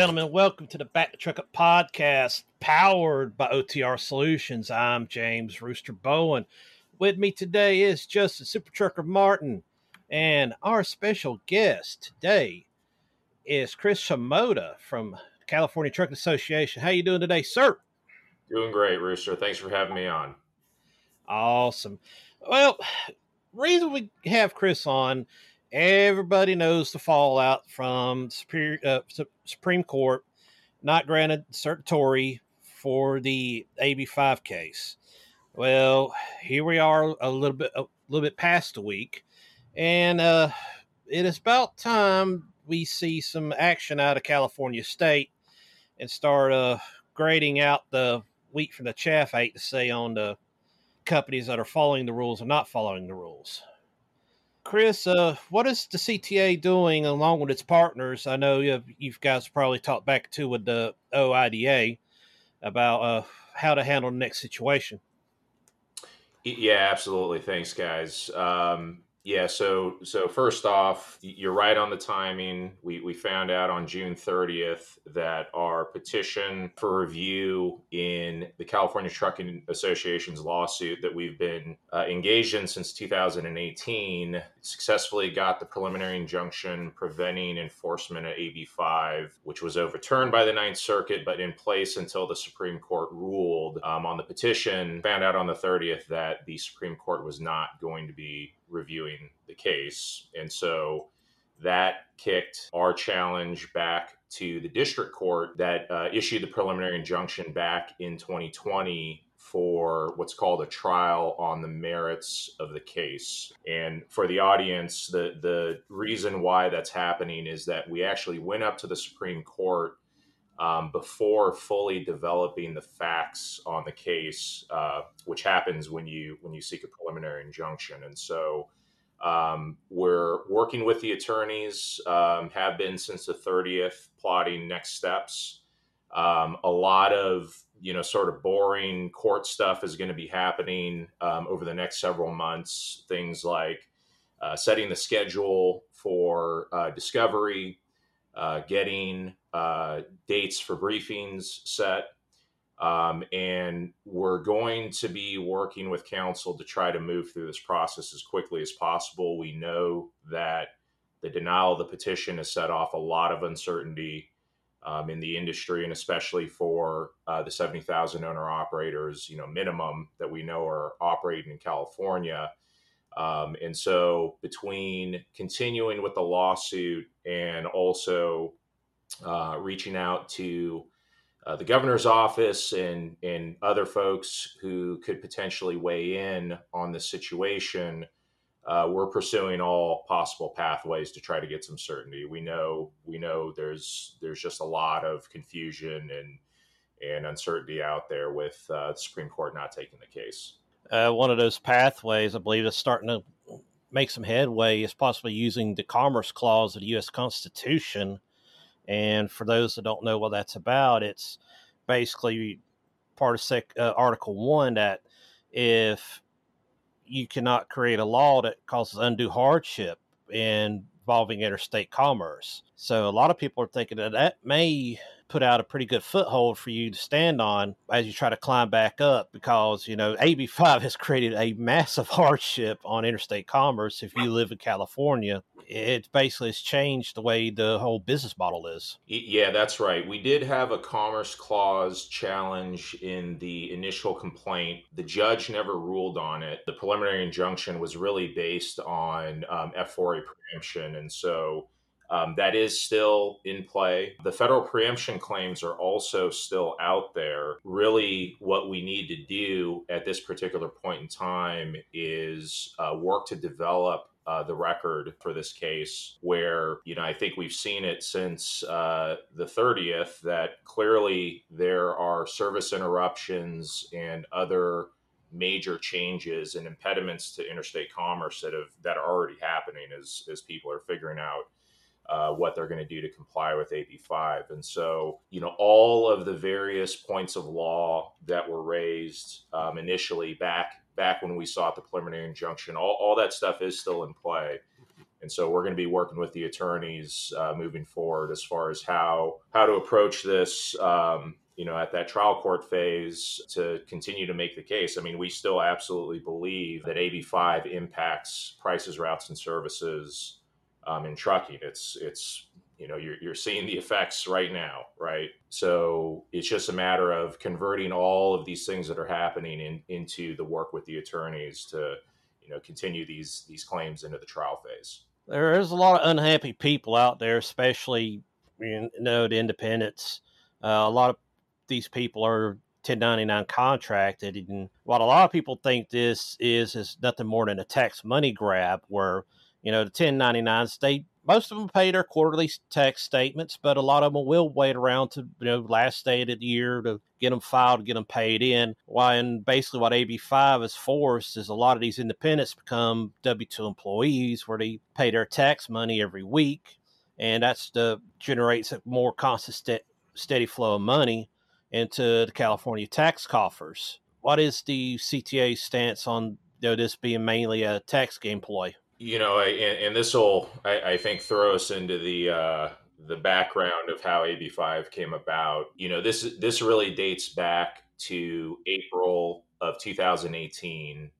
gentlemen, welcome to the Back the Truck Up podcast, powered by OTR Solutions. I'm James Rooster Bowen. With me today is Justin Super Trucker Martin, and our special guest today is Chris Shimoda from California Trucking Association. How you doing today, sir? Doing great, Rooster. Thanks for having me on. Awesome. Well, reason we have Chris on Everybody knows the fallout from Superior, uh, Supreme Court not granted certiorari for the AB5 case. Well, here we are a little bit a little bit past a week, and uh, it is about time we see some action out of California State and start uh, grading out the wheat from the chaff. I hate to say on the companies that are following the rules and not following the rules. Chris, uh, what is the CTA doing along with its partners? I know you, have, you guys probably talked back to with the OOIDA about uh, how to handle the next situation. Yeah, absolutely. Thanks, guys. Um, yeah, so so first off, you're right on the timing. We we found out on June 30th that our petition for review in the California Trucking Association's lawsuit that we've been uh, engaged in since 2018 successfully got the preliminary injunction preventing enforcement of AB5, which was overturned by the Ninth Circuit, but in place until the Supreme Court ruled um, on the petition. Found out on the 30th that the Supreme Court was not going to be reviewing the case. And so that kicked our challenge back to the district court that uh, issued the preliminary injunction back in 2020 for what's called a trial on the merits of the case. And for the audience, the, the reason why that's happening is that we actually went up to the Supreme Court um, before fully developing the facts on the case, uh, which happens when you when you seek a preliminary injunction. And so um, we're working with the attorneys, um, have been since the 30th, plotting next steps. Um, a lot of you know sort of boring court stuff is going to be happening um, over the next several months. Things like uh, setting the schedule for uh, discovery, uh, getting uh, dates for briefings set. Um, and we're going to be working with counsel to try to move through this process as quickly as possible. We know that the denial of the petition has set off a lot of uncertainty um, in the industry, and especially for uh, the 70,000 owner operators, you know, minimum that we know are operating in California. Um, and so, between continuing with the lawsuit and also uh, reaching out to uh, the governor's office and and other folks who could potentially weigh in on the situation, uh, we're pursuing all possible pathways to try to get some certainty. We know we know there's there's just a lot of confusion and and uncertainty out there with uh, the Supreme Court not taking the case. Uh, one of those pathways, I believe, is starting to make some headway is possibly using the Commerce Clause of the U.S. Constitution. And for those that don't know what that's about, it's basically part of sec, uh, Article 1 that if you cannot create a law that causes undue hardship involving interstate commerce. So a lot of people are thinking that that may put out a pretty good foothold for you to stand on as you try to climb back up because, you know, AB5 has created a massive hardship on interstate commerce. If you live in California, it basically has changed the way the whole business model is. Yeah, that's right. We did have a commerce clause challenge in the initial complaint. The judge never ruled on it. The preliminary injunction was really based on um, F4A preemption. And so um, that is still in play. The federal preemption claims are also still out there. Really, what we need to do at this particular point in time is uh, work to develop uh, the record for this case, where, you know, I think we've seen it since uh, the 30th that clearly there are service interruptions and other major changes and impediments to interstate commerce that have that are already happening as as people are figuring out uh, what they're going to do to comply with AB5. And so, you know, all of the various points of law that were raised um, initially back back when we sought the preliminary injunction, all, all that stuff is still in play. And so we're going to be working with the attorneys uh, moving forward as far as how how to approach this. Um, you know, at that trial court phase to continue to make the case. I mean, we still absolutely believe that AB5 impacts prices, routes, and services um, in trucking. It's it's you know you're, you're seeing the effects right now right? So it's just a matter of converting all of these things that are happening in, into the work with the attorneys to you know continue these these claims into the trial phase. There is a lot of unhappy people out there especially you know the independents. Uh, a lot of these people are 1099 contracted and what a lot of people think this is is nothing more than a tax money grab where you know the 1099s they most of them pay their quarterly tax statements, but a lot of them will wait around to you know last day of the year to get them filed, get them paid in. Why and basically what AB five is forced is a lot of these independents become W two employees where they pay their tax money every week, and that's the generates a more consistent, steady flow of money into the California tax coffers. What is the CTA stance on you know, this being mainly a tax game ploy? You know, and, and this will, I, I, think, throw us into the uh, the background of how AB5 came about. You know, this this really dates back to April of 2018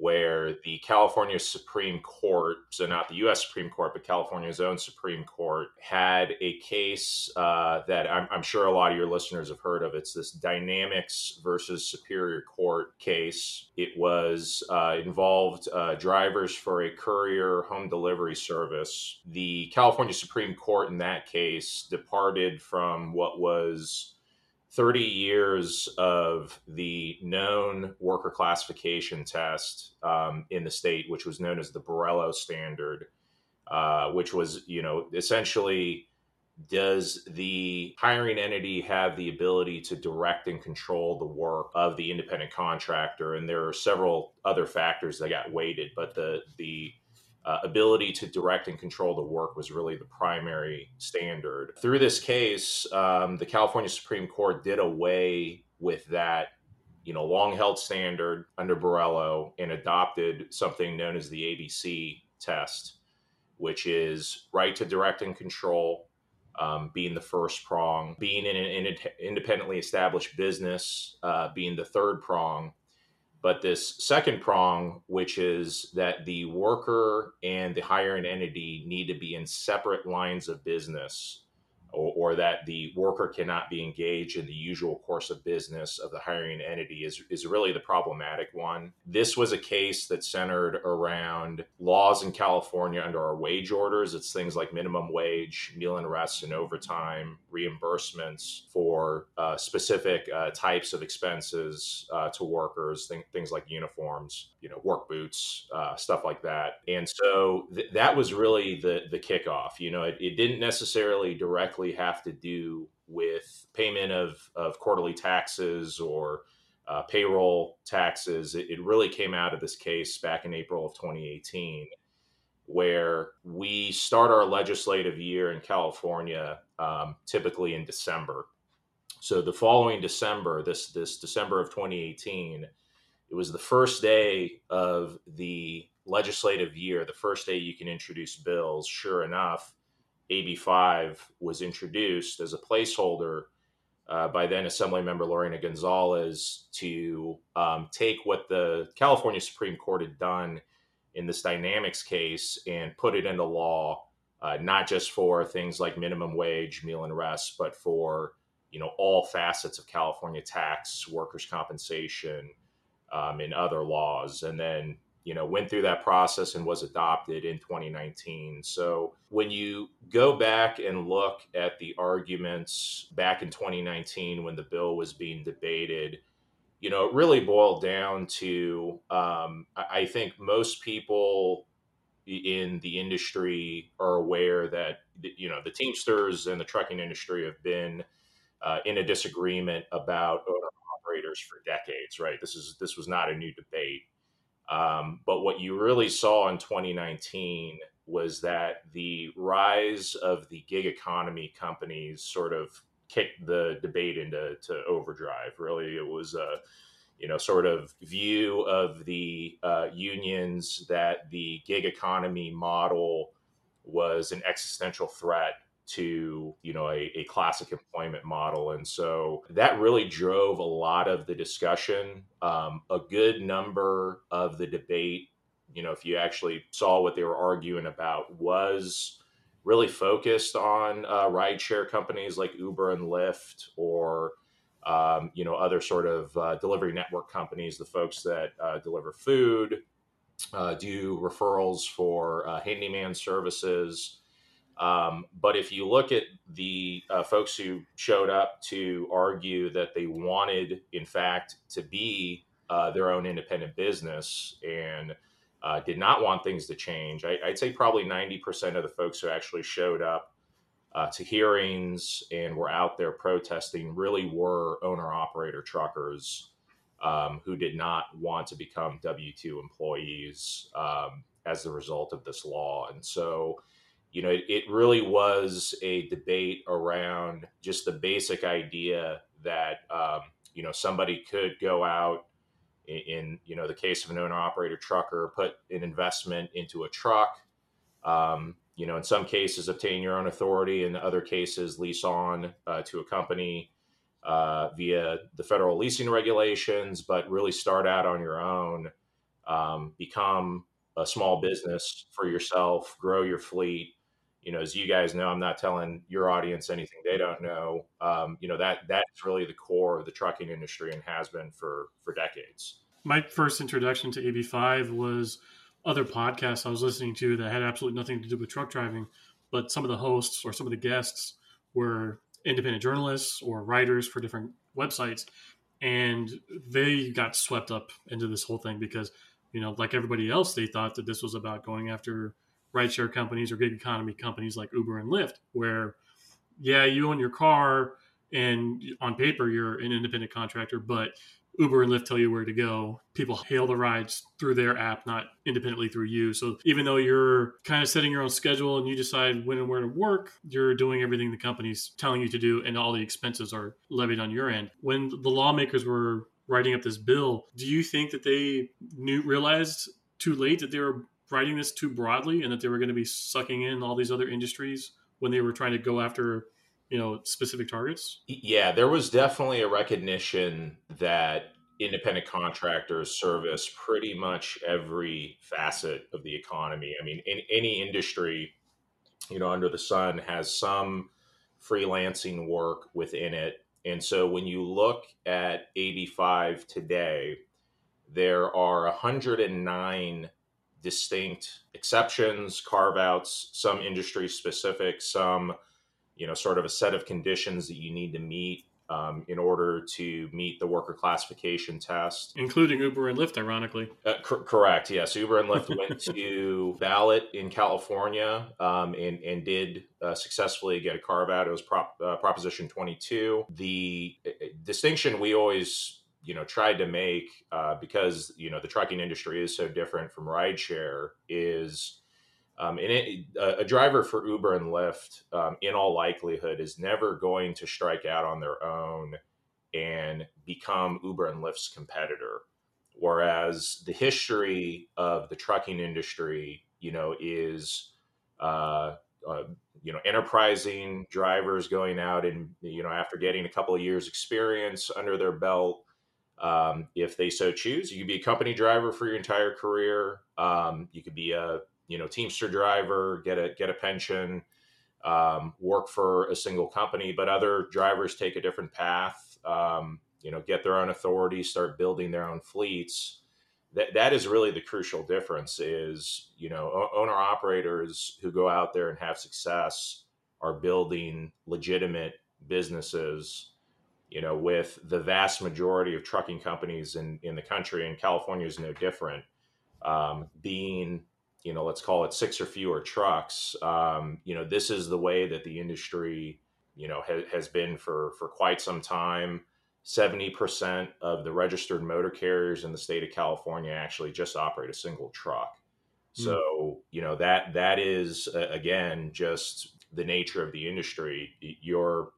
where the California Supreme Court, so not the U.S. Supreme Court, but California's own Supreme Court, had a case uh, that I'm, I'm, sure a lot of your listeners have heard of. It's this Dynamex versus Superior Court case. It was uh, involved uh, drivers for a courier home delivery service. The California Supreme Court in that case departed from what was 30 years of the known worker classification test um, in the state, which was known as the Borello standard, uh, which was, you know, essentially does the hiring entity have the ability to direct and control the work of the independent contractor? And there are several other factors that got weighted, but the the uh, ability to direct and control the work was really the primary standard. Through this case, um, the California Supreme Court did away with that, you know, long-held standard under Borello and adopted something known as the ABC test, which is right to direct and control, um, being the first prong, being in an independently established business, uh, being the third prong, but this second prong, which is that the worker and the hiring entity need to be in separate lines of business or, or, that the worker cannot be engaged in the usual course of business of the hiring entity is, is really the problematic one. This was a case that centered around laws in California under our wage orders. It's things like minimum wage, meal and rest, and overtime, reimbursements for uh, specific uh, types of expenses uh, to workers, th- things like uniforms, you know, work boots, uh, stuff like that. And so th- that was really the, the kickoff. You know, it, it didn't necessarily directly have to do with payment of, of quarterly taxes or uh, payroll taxes. It, it, really came out of this case back in April of 2018, where we start our legislative year in California um, typically in December. So the following December, this this December of 2018, it was the first day of the legislative year, the first day you can introduce bills. Sure enough, AB5 was introduced as a placeholder uh, by then Assemblymember Lorena Gonzalez to um, take what the California Supreme Court had done in this Dynamex case and put it into law, uh, not just for things like minimum wage, meal and rest, but for you know all facets of California tax, workers' compensation, um, and other laws. And then you know went through that process and was adopted in 2019 so when you go back and look at the arguments back in 2019 when the bill was being debated you know it really boiled down to um, i think most people in the industry are aware that you know the teamsters and the trucking industry have been uh, in a disagreement about owner operators for decades right? This is this was not a new debate um, but what you really saw in 2019 was that the rise of the gig economy companies sort of kicked the debate into to overdrive. Really, it was a you know, sort of view of the uh, unions that the gig economy model was an existential threat to you know a, a, classic employment model. And so that really drove a lot of the discussion. Um, a good number of the debate you know if you actually saw what they were arguing about was really focused on uh, rideshare companies like uber and lyft or um, you know other sort of uh, delivery network companies the folks that uh, deliver food uh, do referrals for uh, handyman services um, but if you look at the uh, folks who showed up to argue that they wanted, in fact, to be uh, their own independent business and uh, did not want things to change, I, would say probably 90% of the folks who actually showed up uh, to hearings and were out there protesting really were owner operator truckers um, who did not want to become W 2 employees um, as a result of this law. And so, you know, it, it, really was a debate around just the basic idea that, um, you know, somebody could go out in, in, you know, the case of an owner operator trucker, put an investment into a truck, um, you know, in some cases obtain your own authority, in other cases lease on uh, to a company uh, via the federal leasing regulations, but really start out on your own, um, become a small business for yourself, grow your fleet, you know, as you guys know, I'm not telling your audience anything they don't know. Um, you know that that's really the core of the trucking industry and has been for for decades. My first introduction to AB5 was other podcasts I was listening to that had absolutely nothing to do with truck driving, but some of the hosts or some of the guests were independent journalists or writers for different websites, and they got swept up into this whole thing because you know, like everybody else, they thought that this was about going after rideshare companies or gig economy companies like Uber and Lyft, where, yeah, you own your car and on paper you're an independent contractor, but Uber and Lyft tell you where to go. People hail the rides through their app, not independently through you. So even though you're kind of setting your own schedule and you decide when and where to work, you're doing everything the company's telling you to do, and all the expenses are levied on your end. When the lawmakers were writing up this bill, do you think that they knew realized too late that they were writing this too broadly and that they were going to be sucking in all these other industries when they were trying to go after you know specific targets? Yeah there was definitely a recognition that independent contractors service pretty much every facet of the economy. I mean in any industry you know under the sun has some freelancing work within it. And so when you look at AB5 today there are 109 distinct exceptions, carve outs, some industry specific, some, you know, sort of a set of conditions that you need to meet um, in order to meet the worker classification test. Including Uber and Lyft, ironically. Uh, cor- correct. Yes. Uber and Lyft went to ballot in California um, and, and did uh, successfully get a carve out. It was prop, uh, Proposition 22. The uh, distinction we always you know tried to make uh, because you know the trucking industry is so different from rideshare is um, and it, a, driver for Uber and Lyft um, in all likelihood is never going to strike out on their own and become Uber and Lyft's competitor. Whereas the history of the trucking industry you know is uh, uh, you know enterprising drivers going out and you know after getting a couple of years experience under their belt um, if they so choose. You could be a company driver for your entire career. Um, you could be a you know Teamster driver, get a get a pension, um, work for a single company. But other drivers take a different path. Um, you know, get their own authority, start building their own fleets. That that is really the crucial difference. Is you know owner operators who go out there and have success are building legitimate businesses you know, with the vast majority of trucking companies in, in the country, and California is no different, um, being, you know, let's call it six or fewer trucks, um, you know, this is the way that the industry, you know, ha- has been for, for quite some time. 70% of the registered motor carriers in the state of California actually just operate a single truck. Hmm. So, you know, that, that is, uh, again, just the nature of the industry. You're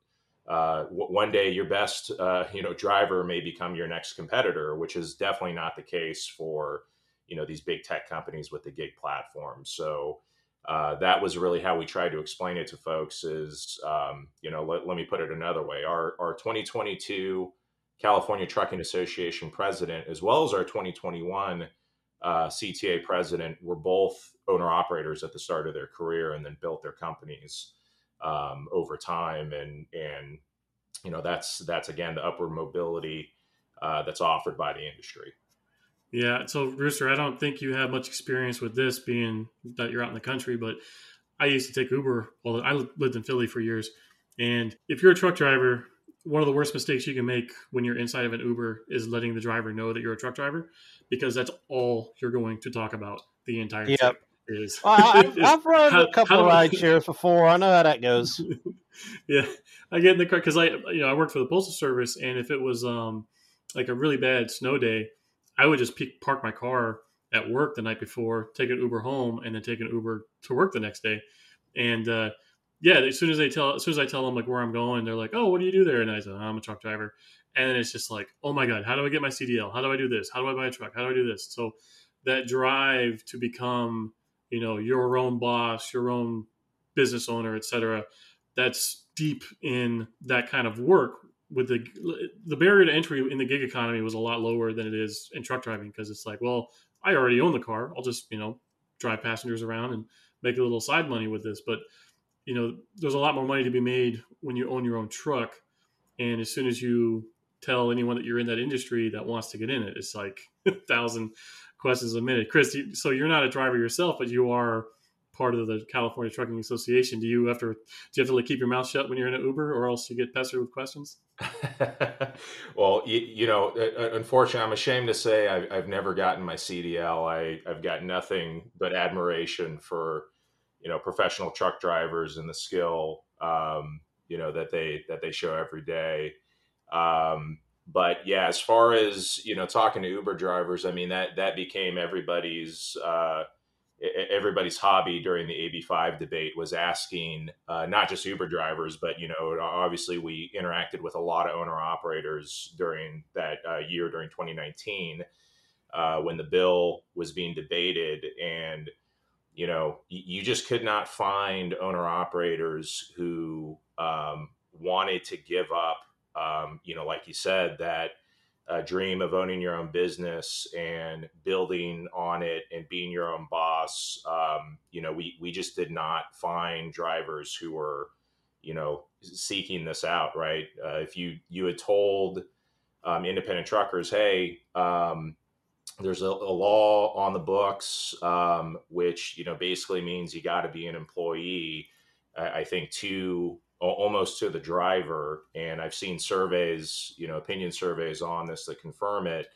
uh, one day your best uh, you know driver may become your next competitor, which is definitely not the case for you know these big tech companies with the gig platform. So uh, that was really how we tried to explain it to folks. Is um, you know let, let me put it another way. Our our 2022 California Trucking Association president, as well as our 2021 uh, CTA president, were both owner operators at the start of their career and then built their companies um, over time. And and you know that's that's again the upward mobility uh, that's offered by the industry. Yeah. So Rooster, I don't think you have much experience with this, being that you're out in the country, but I used to take Uber. Well, I lived in Philly for years, and if you're a truck driver, one of the worst mistakes you can make when you're inside of an Uber is letting the driver know that you're a truck driver, because that's all you're going to talk about the entire yep. trip. Is, I've, I've, run how, a couple of ride shares before. I know how that goes. yeah, I get in the car because I, you know, I worked for the postal service, and if it was um, like a really bad snow day, I would just park my car at work the night before, take an Uber home, and then take an Uber to work the next day. And uh, yeah, as soon as they tell, as soon as I tell them like where I'm going, they're like, "Oh, what do you do there?" And I say, oh, "I'm a truck driver." And then it's just like, "Oh my god, how do I get my CDL? How do I do this? How do I buy a truck? How do I do this?" So that drive to become, you know, your own boss, your own business owner, etc. That's deep in that kind of work with the the barrier to entry in the gig economy was a lot lower than it is in truck driving because it's like, well, I already own the car. I'll just you know drive passengers around and make a little side money with this. But you know, there's a lot more money to be made when you own your own truck. And as soon as you tell anyone that you're in that industry that wants to get in it, it's like thousand questions a minute. Chris, so you're not a driver yourself, but you are part of the California Trucking Association. Do you have to do you have to like keep your mouth shut when you're in an Uber, or else you get pestered with questions? well, you, you, know, unfortunately, I'm ashamed to say I've, I've never gotten my CDL. I, I've got nothing but admiration for you know professional truck drivers and the skill um, you know that they that they show every day. Um, but yeah, as far as you know, talking to Uber drivers, I mean that that became everybody's. Uh, everybody's hobby during the AB5 debate was asking uh, not just Uber drivers, but you know, obviously we interacted with a lot of owner operators during that uh, year during 2019 uh, when the bill was being debated, and you know, you just could not find owner operators who um, wanted to give up, um, you know, like you said, that a dream of owning your own business and building on it and being your own boss. Um, you know, we we just did not find drivers who were, you know, seeking this out. Right? Uh, if you you had told um, independent truckers, hey, um, there's a, a, law on the books um, which you know basically means you got to be an employee. I, I think two almost to the driver. And I've seen surveys, you know, opinion surveys on this that confirm it.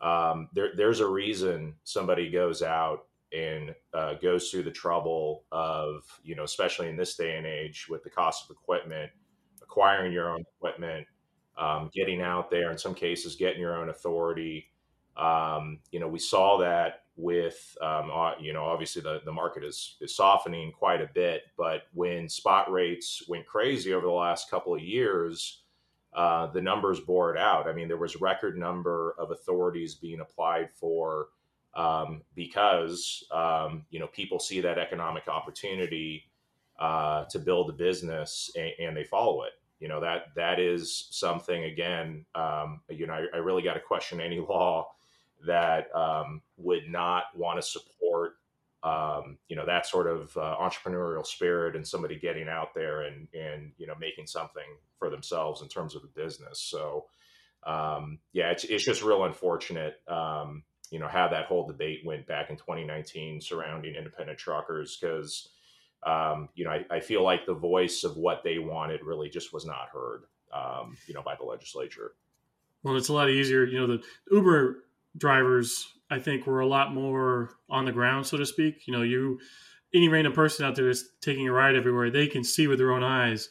Um, there, there's a reason somebody goes out and uh, goes through the trouble of, you know, especially in this day and age with the cost of equipment, acquiring your own equipment, um, getting out there, in some cases, getting your own authority. Um, you know, we saw that with um, you know obviously the, the market is, is softening quite a bit but when spot rates went crazy over the last couple of years uh, the numbers bore it out. I mean there was record number of authorities being applied for um, because um, you know people see that economic opportunity uh, to build a business and, and, they follow it. You know that that is something again um, you know I, I really got to question any law that um, would not want to support um, you know that sort of uh, entrepreneurial spirit and somebody getting out there and and you know making something for themselves in terms of a business. So um, yeah it's, it's just real unfortunate um, you know how that whole debate went back in 2019 surrounding independent truckers because um, you know I, I, feel like the voice of what they wanted really just was not heard um, you know by the legislature. Well it's a lot easier you know the uber drivers, I think, were a lot more on the ground, so to speak. You know, you any random person out there is taking a ride everywhere, they can see with their own eyes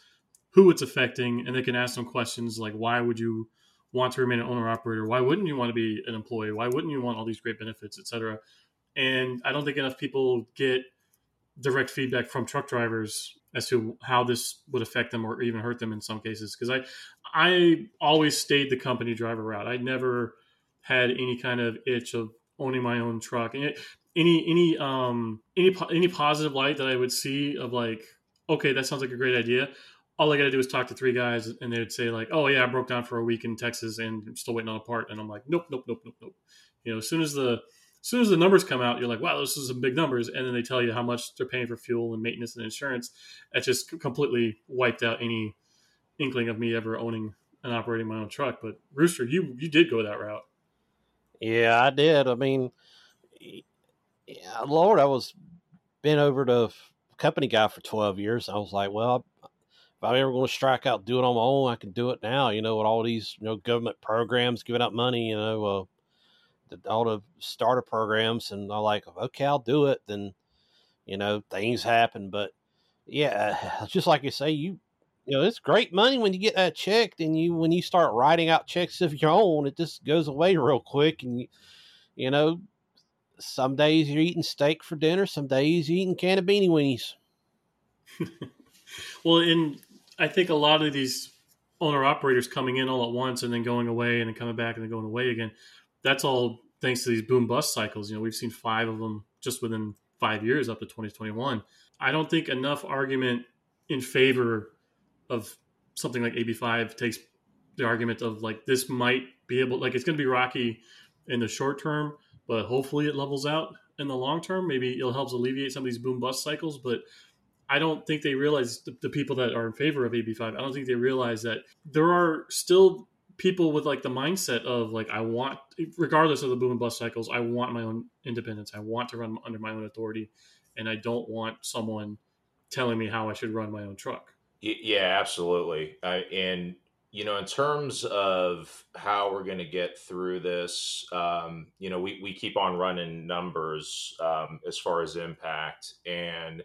who it's affecting, and they can ask them questions like, "Why would you want to remain an owner operator? Why wouldn't you want to be an employee? Why wouldn't you want all these great benefits, etc." And I don't think enough people get direct feedback from truck drivers as to how this would affect them or even hurt them in some cases. Because I, I always stayed the company driver route. I never had any kind of itch of owning my own truck. And it, any any um any any positive light that I would see of like, okay, that sounds like a great idea. All I got to do is talk to three guys, and they'd say like, "Oh yeah, I broke down for a week in Texas, and I'm still waiting on a part." And I'm like, "Nope, nope, nope, nope, nope." You know, as soon as the as soon as the numbers come out, you're like, wow, this is some big numbers. And then they tell you how much they're paying for fuel and maintenance and insurance. That just completely wiped out any inkling of me ever owning and operating my own truck. But Rooster, you you did go that route. Yeah, I did. I mean, Lord, I was been over to company guy for 12 years. I was like, well, if I'm ever going to strike out, do it on my own, I can do it now. You know, with all these, you know, government programs giving out money, you know, uh, the, all the starter programs, and I'm like, okay, I'll do it. Then, you know, things happen, but yeah, just like you say, you you know, it's great money when you get that check. And you when you start writing out checks of your own, it just goes away real quick. And you, you know, some days you're eating steak for dinner, some days you're eating can of beanie weenies. well, and I think a lot of these owner operators coming in all at once and then going away and then coming back and then going away again. That's all thanks to these boom bust cycles. You know, we've seen five of them just within five years up to 2021. I don't think enough argument in favor of something like AB5 takes the argument of like this might be able, like it's going to be rocky in the short term, but hopefully it levels out in the long term. Maybe it'll help alleviate some of these boom bust cycles, but I don't think they realize the, the, people that are in favor of AB5. I don't think they realize that there are still people with like the mindset of like I want, regardless of the boom and bust cycles, I want my own independence. I want to run under my own authority, and I don't want someone telling me how I should run my own truck. Yeah, absolutely. Uh, and you know, in terms of how we're going to get through this, um, you know, we, we keep on running numbers um, as far as impact, and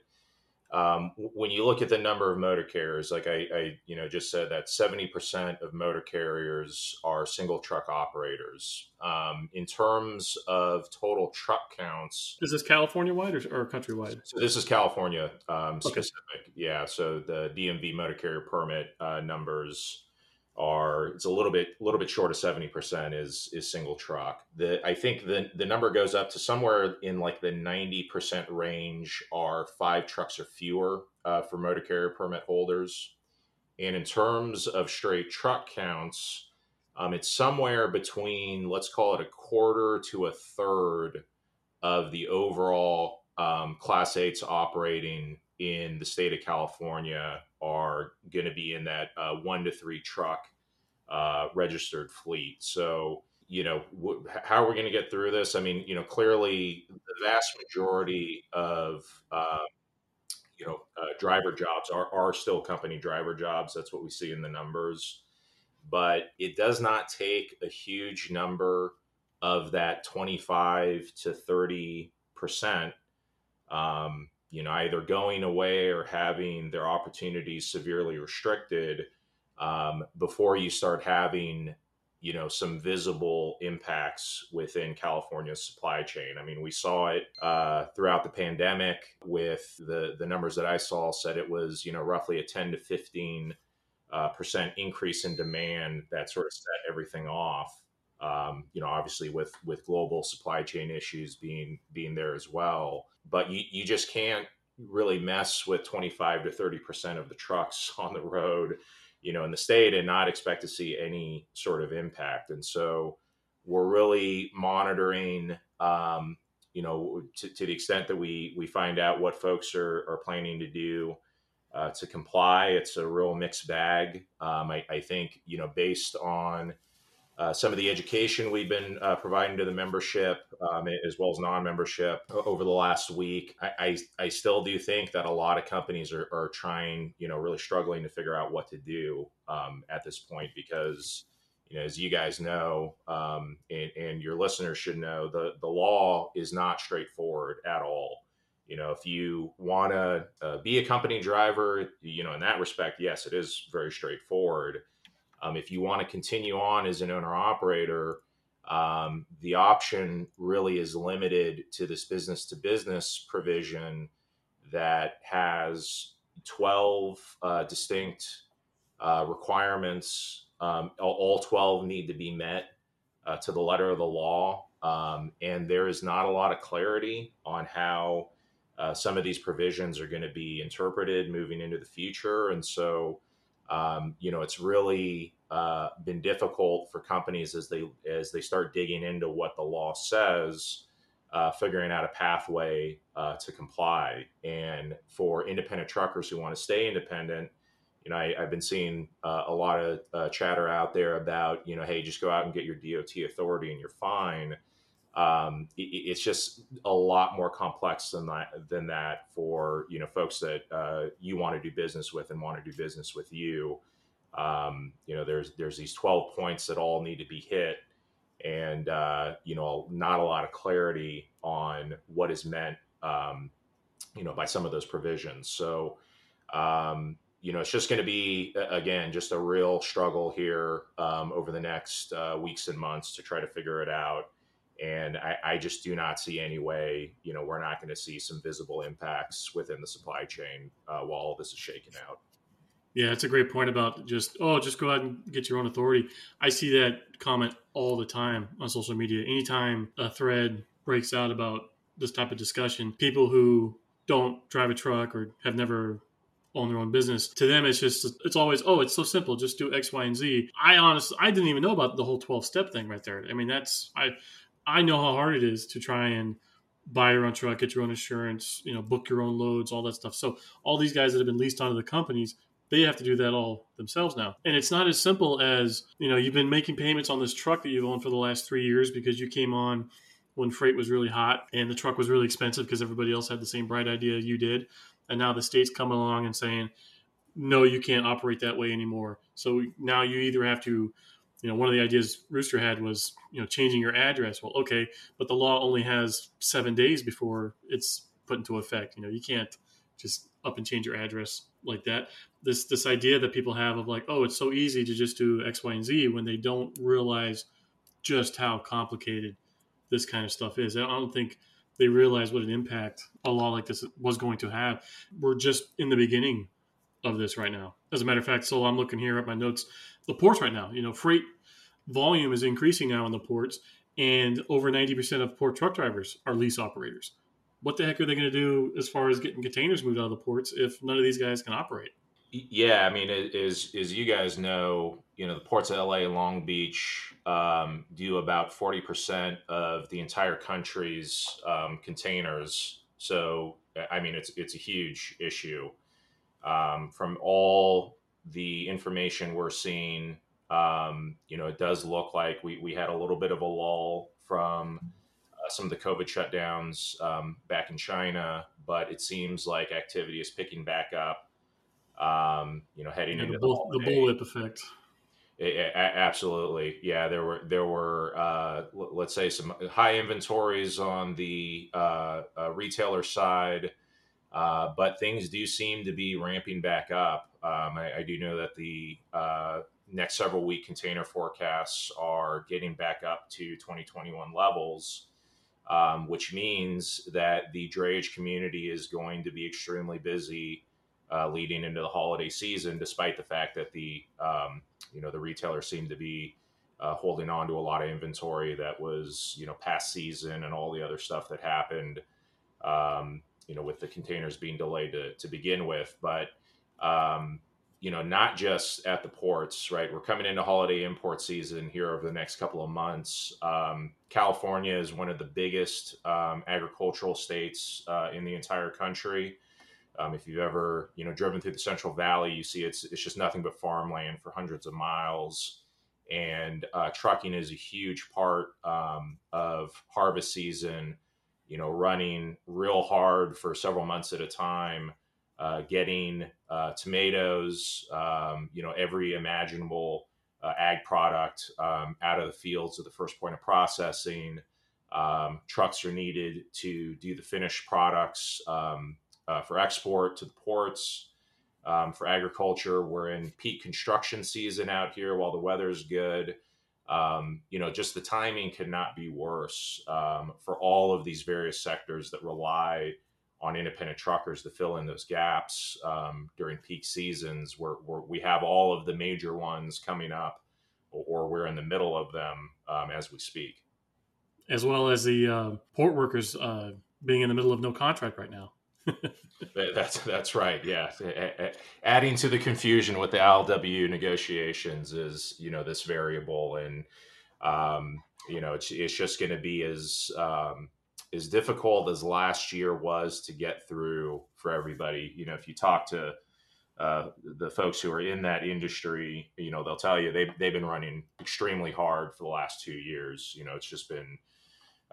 um, when you look at the number of motor carriers, like I, I you know, just said that 70% of motor carriers are single truck operators. Um, in terms of total truck counts, is this California wide or, or countrywide? So this is California um, okay. specific. Yeah. So the DMV motor carrier permit uh, numbers are it's a little bit a little bit short of 70% is is single truck. The i think the the number goes up to somewhere in like the 90% range are five trucks or fewer uh, for motor carrier permit holders. And in terms of straight truck counts um, it's somewhere between let's call it a quarter to a third of the overall um, class 8s operating in the state of California are going to be in that uh, one to three truck uh, registered fleet. So, you know, wh- how are we going to get through this? I mean, you know, clearly the vast majority of, uh, you know, uh, driver jobs are, are still company driver jobs. That's what we see in the numbers. But it does not take a huge number of that 25 to 30 percent um, you know, either going away or having their opportunities severely restricted um, before you start having, you know, some visible impacts within California's supply chain. I mean, we saw it uh, throughout the pandemic with the the numbers that I saw said it was, you know, roughly a 10 to 15 uh, percent increase in demand that sort of set everything off. Um, you know, obviously with with global supply chain issues being being there as well but you, you just can't really mess with 25 to 30 percent of the trucks on the road you know in the state and not expect to see any sort of impact. And so we're really monitoring um, you know to, to, the extent that we we find out what folks are, are planning to do uh, to comply it's a real mixed bag. Um, I, I think you know based on uh, some of the education we've been uh, providing to the membership um, as well as non-membership over the last week I, I, I, still do think that a lot of companies are, are trying you know really struggling to figure out what to do um, at this point because you know as you guys know um, and, and, your listeners should know the, the law is not straightforward at all. You know if you want to uh, be a company driver you know in that respect yes it is very straightforward um, if you want to continue on as an owner operator, um, the option really is limited to this business to business provision that has 12 uh, distinct uh, requirements. Um, all 12 need to be met uh, to the letter of the law. Um, and there is not a lot of clarity on how uh, some of these provisions are going to be interpreted moving into the future. And so, um, you know, it's really uh, been difficult for companies as they as they start digging into what the law says, uh, figuring out a pathway uh, to comply. And for independent truckers who want to stay independent, you know, I, have been seeing uh, a lot of uh, chatter out there about, you know, hey, just go out and get your DOT authority and you're fine. Um, it, it's just a lot more complex than that. Than that for you know folks that uh, you want to do business with and want to do business with you. Um, you know, there's there's these 12 points that all need to be hit, and uh, you know, not a lot of clarity on what is meant, um, you know, by some of those provisions. So, um, you know, it's just going to be again just a real struggle here um, over the next uh, weeks and months to try to figure it out. And I, I just do not see any way, you know, we're not going to see some visible impacts within the supply chain uh, while all this is shaken out. Yeah, that's a great point about just oh, just go out and get your own authority. I see that comment all the time on social media. Anytime a thread breaks out about this type of discussion, people who don't drive a truck or have never owned their own business, to them it's just it's always oh, it's so simple, just do X, Y, and Z. I honestly I didn't even know about the whole twelve step thing right there. I mean, that's I I know how hard it is to try and buy your own truck, get your own insurance, you know, book your own loads, all that stuff. So all these guys that have been leased onto the companies they have to do that all themselves now. And it's not as simple as, you know, you've been making payments on this truck that you've owned for the last three years because you came on when freight was really hot and the truck was really expensive because everybody else had the same bright idea you did. And now the state's coming along and saying, no, you can't operate that way anymore. So now you either have to, you know, one of the ideas Rooster had was, you know, changing your address. Well, okay, but the law only has seven days before it's put into effect. You know, you can't just up and change your address like that. This this idea that people have of like, oh, it's so easy to just do X, Y, and Z when they don't realize just how complicated this kind of stuff is. I don't think they realize what an impact a law like this was going to have. We're just in the beginning of this right now. As a matter of fact, so I'm looking here at my notes. The ports right now, you know, freight volume is increasing now in the ports, and over 90% of port truck drivers are lease operators what the heck are they going to do as far as getting containers moved out of the ports if none of these guys can operate? Yeah, I mean, as as you guys know, you know the ports of LA and Long Beach um, do about forty percent of the entire country's um, containers. So, I mean, it's it's a huge issue. Um, from all the information we're seeing, um, you know, it does look like we we had a little bit of a lull from some of the COVID shutdowns um, back in China, but it seems like activity is picking back up. Um, you know, heading yeah, into the, bull, the, bullwhip effect. It, it, absolutely, yeah. There were there were uh, let's say some high inventories on the uh, uh, retailer side, uh, but things do seem to be ramping back up. Um, I, I, do know that the uh, next several week container forecasts are getting back up to 2021 levels um, which means that the drayage community is going to be extremely busy uh, leading into the holiday season, despite the fact that the um, you know the retailers seem to be uh, holding on to a lot of inventory that was you know past season and all the other stuff that happened. Um, you know, with the containers being delayed to, to begin with, but um, you know, not just at the ports, right? We're coming into holiday import season here over the next couple of months. Um, California is one of the biggest um, agricultural states uh, in the entire country. Um, if you've ever, you know, driven through the Central Valley, you see it's it's just nothing but farmland for hundreds of miles, and uh, trucking is a huge part um, of harvest season. You know, running real hard for several months at a time uh, getting uh, tomatoes, um, you know, every imaginable uh, ag product um, out of the fields at the first point of processing. Um, trucks are needed to do the finished products um, uh, for export to the ports. Um, for agriculture, we're in peak construction season out here while the weather's good. Um, you know, just the timing could not be worse for all of these various sectors that rely on independent truckers to fill in those gaps um, during peak seasons where, where, we have all of the major ones coming up or, or we're in the middle of them um, as we speak. As well as the uh, port workers uh, being in the middle of no contract right now that's that's right yeah adding to the confusion with the ILWU negotiations is you know this variable and um, you know it's, it's just going to be as um, as difficult as last year was to get through for everybody. You know, if you talk to uh, the folks who are in that industry, you know, they'll tell you they've, they've been running extremely hard for the last two years. You know, it's just been,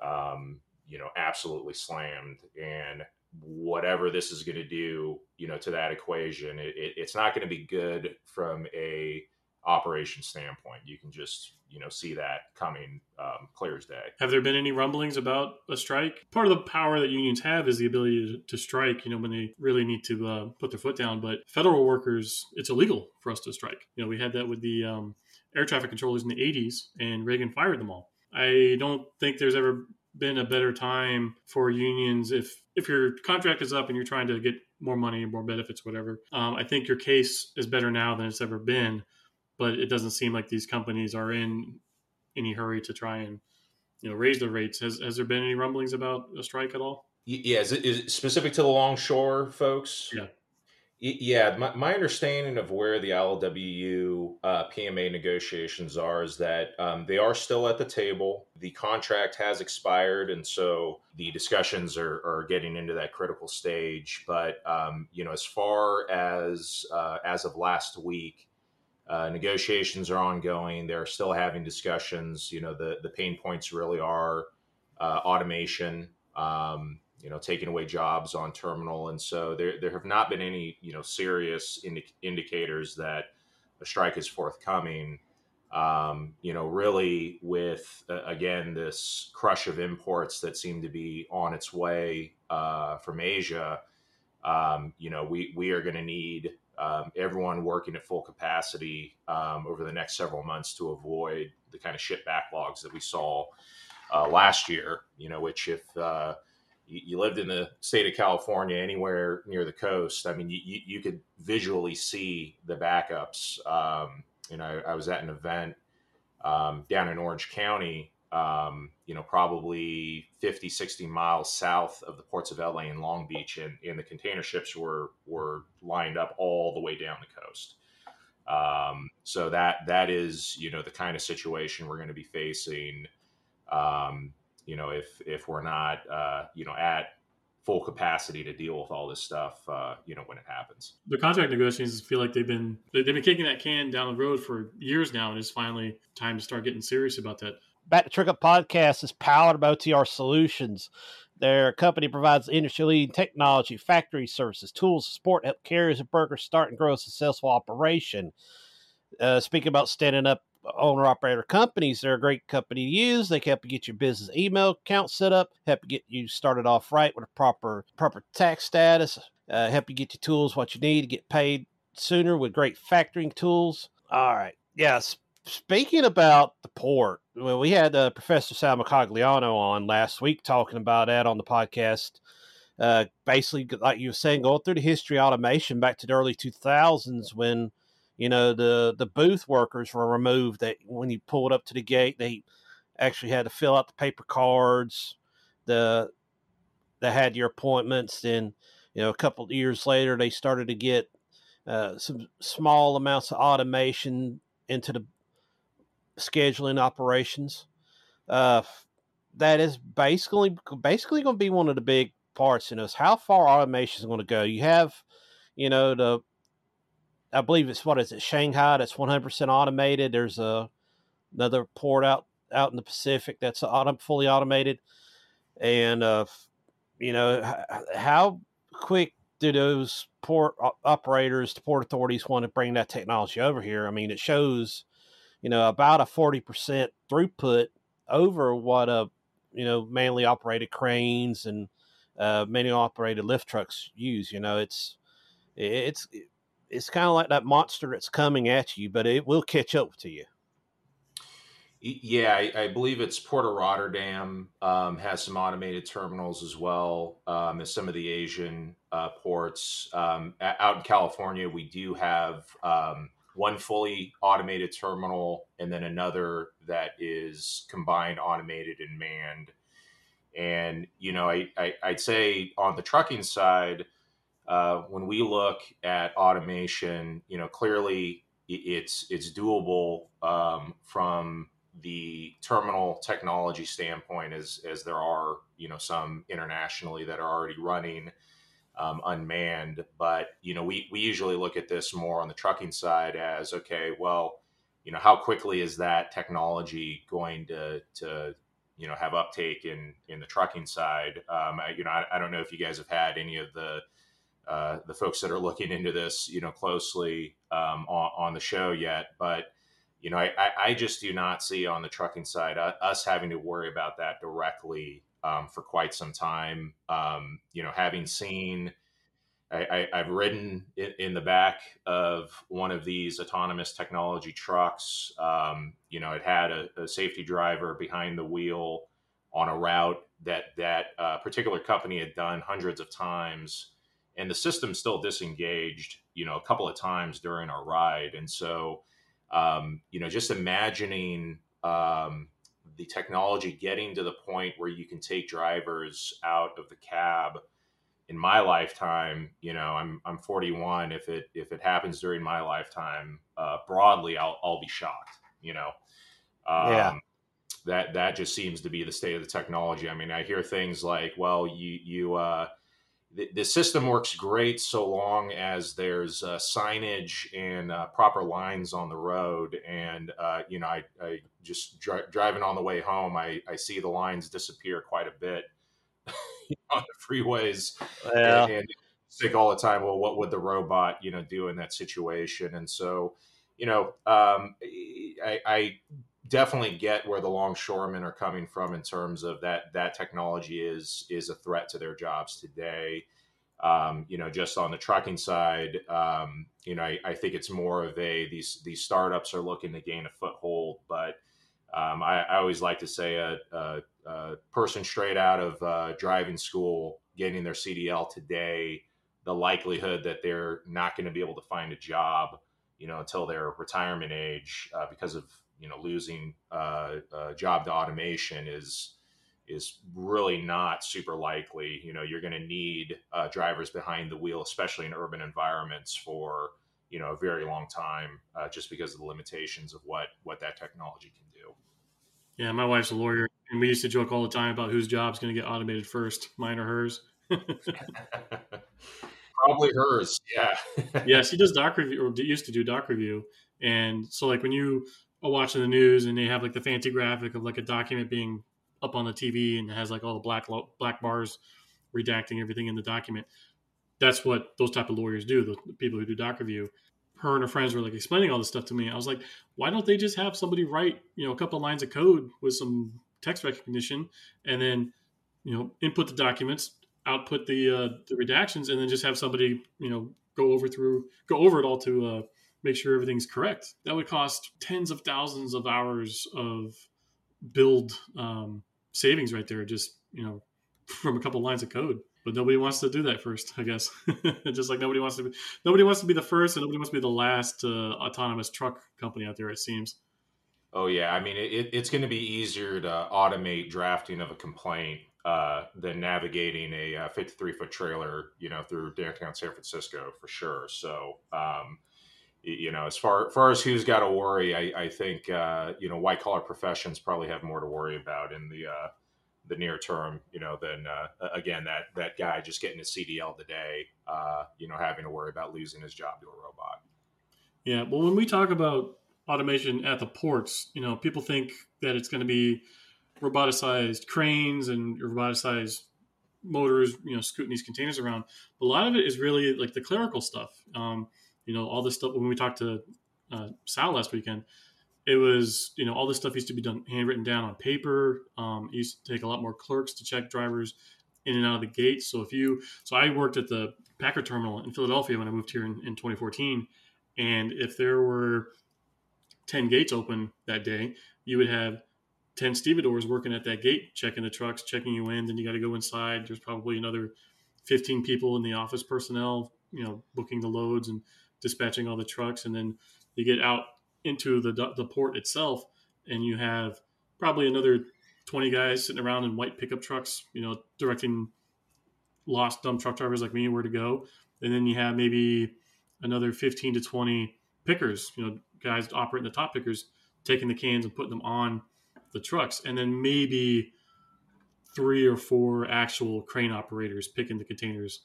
um, you know, absolutely slammed. And whatever this is going to do, you know, to that equation, it, it, it's not going to be good from a operation standpoint. You can just you know see that coming um, clear as day. Have there been any rumblings about a strike? Part of the power that unions have is the ability to, to strike. You know when they really need to uh, put their foot down. But federal workers, it's illegal for us to strike. You know we had that with the um, air traffic controllers in the '80s, and Reagan fired them all. I don't think there's ever been a better time for unions if if your contract is up and you're trying to get more money, and more benefits, whatever. Um, I think your case is better now than it's ever been but it doesn't seem like these companies are in any hurry to try and you know raise the rates. Has has there been any rumblings about a strike at all? Yeah, is it, is it specific to the longshore folks? Yeah. Yeah, my, my understanding of where the ILWU uh, PMA negotiations are is that um, they are still at the table. The contract has expired, and so the discussions are, are getting into that critical stage. But um, you know, as far as uh, as of last week, uh, negotiations are ongoing. They're still having discussions. You know, the the pain points really are uh, automation. Um, you know, taking away jobs on terminal, and so there there have not been any you know serious indi- indicators that a strike is forthcoming. Um, you know, really with uh, again this crush of imports that seem to be on its way uh, from Asia. Um, you know, we we are going to need um, everyone working at full capacity um, over the next several months to avoid the kind of ship backlogs that we saw uh, last year. You know, which if uh, you, you, lived in the state of California, anywhere near the coast, I mean, you, you could visually see the backups. Um, you know, I, I, was at an event um, down in Orange County um, you know, probably 50, 60 miles south of the ports of LA and Long Beach, and, and the container ships were were lined up all the way down the coast. Um, so that that is, you know, the kind of situation we're going to be facing. Um, you know, if if we're not, uh, you know, at full capacity to deal with all this stuff, uh, you know, when it happens. The contract negotiations feel like they've been they've been kicking that can down the road for years now, and it's finally time to start getting serious about that. Back The Truck Up Podcast is powered by OTR Solutions. Their company provides industry leading technology, factoring services, tools, support, help carriers and brokers start and grow a successful operation. Uh, speaking about standing up owner operator companies, they're a great company to use. They can help you get your business email account set up, help you get you started off right with a proper proper tax status, uh, help you get your tools what you need to get paid sooner with great factoring tools. All right. Yes, speaking about the port, well, we had uh, Professor Sal Mercogliano on last week talking about that on the podcast. Uh, basically, like you were saying, going through the history automation back to the early 2000s when, you know, the, the booth workers were removed. That when you pulled up to the gate, they actually had to fill out the paper cards. The they had your appointments. Then, you know, a couple years later, they started to get uh, some small amounts of automation into the scheduling operations. Uh, that is basically basically going to be one of the big parts in this. How far automation is going to go? You have, you know, the I believe it's what is it Shanghai that's 100% automated. There's a another port out out in the Pacific that's auto, fully automated, and uh, you know how quick do those port operators, the port authorities want to bring that technology over here? I mean, it shows you know, about a 40% throughput over what a, you know, manually operated cranes and uh, manually operated lift trucks use. You know, it's, it's, it's kind of like that monster that's coming at you, but it will catch up to you. Yeah, I, I, believe it's Port of Rotterdam um, has some automated terminals as well um, as some of the Asian uh, ports. Um, out in California, we do have um, one fully automated terminal and then another that is combined automated and manned. And you know, I, I would say on the trucking side, uh, when we look at automation, you know, clearly it's it's doable um, from the terminal technology standpoint as as there are you know some internationally that are already running um, unmanned. But you know we we usually look at this more on the trucking side as okay well you know how quickly is that technology going to to you know have uptake in in the trucking side? Um, I, you know I, I don't know if you guys have had any of the uh, the folks that are looking into this you know closely um, on, on the show yet but you know, I, I just do not see on the trucking side uh, us having to worry about that directly um, for quite some time. Um, you know, having seen, I, have ridden in, in, the back of one of these autonomous technology trucks. Um, you know, it had a, a, safety driver behind the wheel on a route that that uh, particular company had done hundreds of times, and the system still disengaged. You know, a couple of times during our ride, and so um, you know, just imagining um, the technology getting to the point where you can take drivers out of the cab in my lifetime, you know, I'm I'm 41. If it if it happens during my lifetime, uh, broadly, I'll I'll be shocked. You know, um, yeah. That that just seems to be the state of the technology. I mean, I hear things like, well, you you uh, the, the system works great so long as there's uh, signage and uh, proper lines on the road. And uh, you know, I, I just dri- driving on the way home, I, I see the lines disappear quite a bit on the freeways. Yeah. And, and think all the time, well, what would the robot, you know, do in that situation? And so, you know, um, I, I definitely get where the longshoremen are coming from in terms of that that technology is is a threat to their jobs today. Um, you know, just on the trucking side, um, you know, I, I, think it's more of a these these startups are looking to gain a foothold, but um, I, I, always like to say a, a, a person straight out of uh, driving school getting their CDL today, the likelihood that they're not going to be able to find a job, you know, until their retirement age uh, because of you know losing uh, uh, job to automation is is really not super likely. You know, you're going to need uh, drivers behind the wheel, especially in urban environments, for you know a very long time, uh, just because of the limitations of what what that technology can do. Yeah, my wife's a lawyer, and we used to joke all the time about whose job's going to get automated first, mine or hers. Probably hers. Yeah. yeah, she does doc review, or used to do doc review, and so like when you watching the news and they have like the fancy graphic of like a document being up on the TV and has like all the black black bars redacting everything in the document. That's what those type of lawyers do. The, the people who do doc review. Her and her friends were like explaining all this stuff to me. I was like, why don't they just have somebody write you know a couple of lines of code with some text recognition and then you know input the documents, output the uh, the redactions, and then just have somebody you know go over through go over it all to uh, make sure everything's correct. That would cost tens of thousands of hours of build um, savings right there, just you know, from a couple lines of code. But nobody wants to do that first, I guess. just like nobody wants to be nobody wants to be the first, and nobody wants to be the last uh, autonomous truck company out there. It seems. Oh yeah, I mean it, it's going to be easier to automate drafting of a complaint uh, than navigating a 53 foot trailer, you know, through downtown San Francisco for sure. So um, you know, as far, far as who's got to worry, I, I think uh, you know white collar professions probably have more to worry about in the uh, the near term, you know, than uh, again that that guy just getting his CDL today, uh, you know, having to worry about losing his job to a robot. Yeah, well, when we talk about automation at the ports, you know, people think that it's going to be roboticized cranes and roboticized motors, you know, scooting these containers around. But a lot of it is really like the clerical stuff. Um, you know, all this stuff when we talked to uh, Sal last weekend, it was you know all this stuff used to be done handwritten down on paper. Um, it used to take a lot more clerks to check drivers in and out of the gate. So if you, so I worked at the Packer terminal in Philadelphia when I moved here in, in 2014, and if there were 10 gates open that day, you would have 10 stevedores working at that gate, checking the trucks, checking you in. Then you got to go inside. There's probably another 15 people in the office personnel, you know, booking the loads and dispatching all the trucks. And then you get out into the, the port itself and you have probably another 20 guys sitting around in white pickup trucks, you know, directing lost dump truck drivers like me where to go. And then you have maybe another 15 to 20 pickers, you know, guys operating the top pickers, taking the cans and putting them on the trucks. And then maybe three or four actual crane operators picking the containers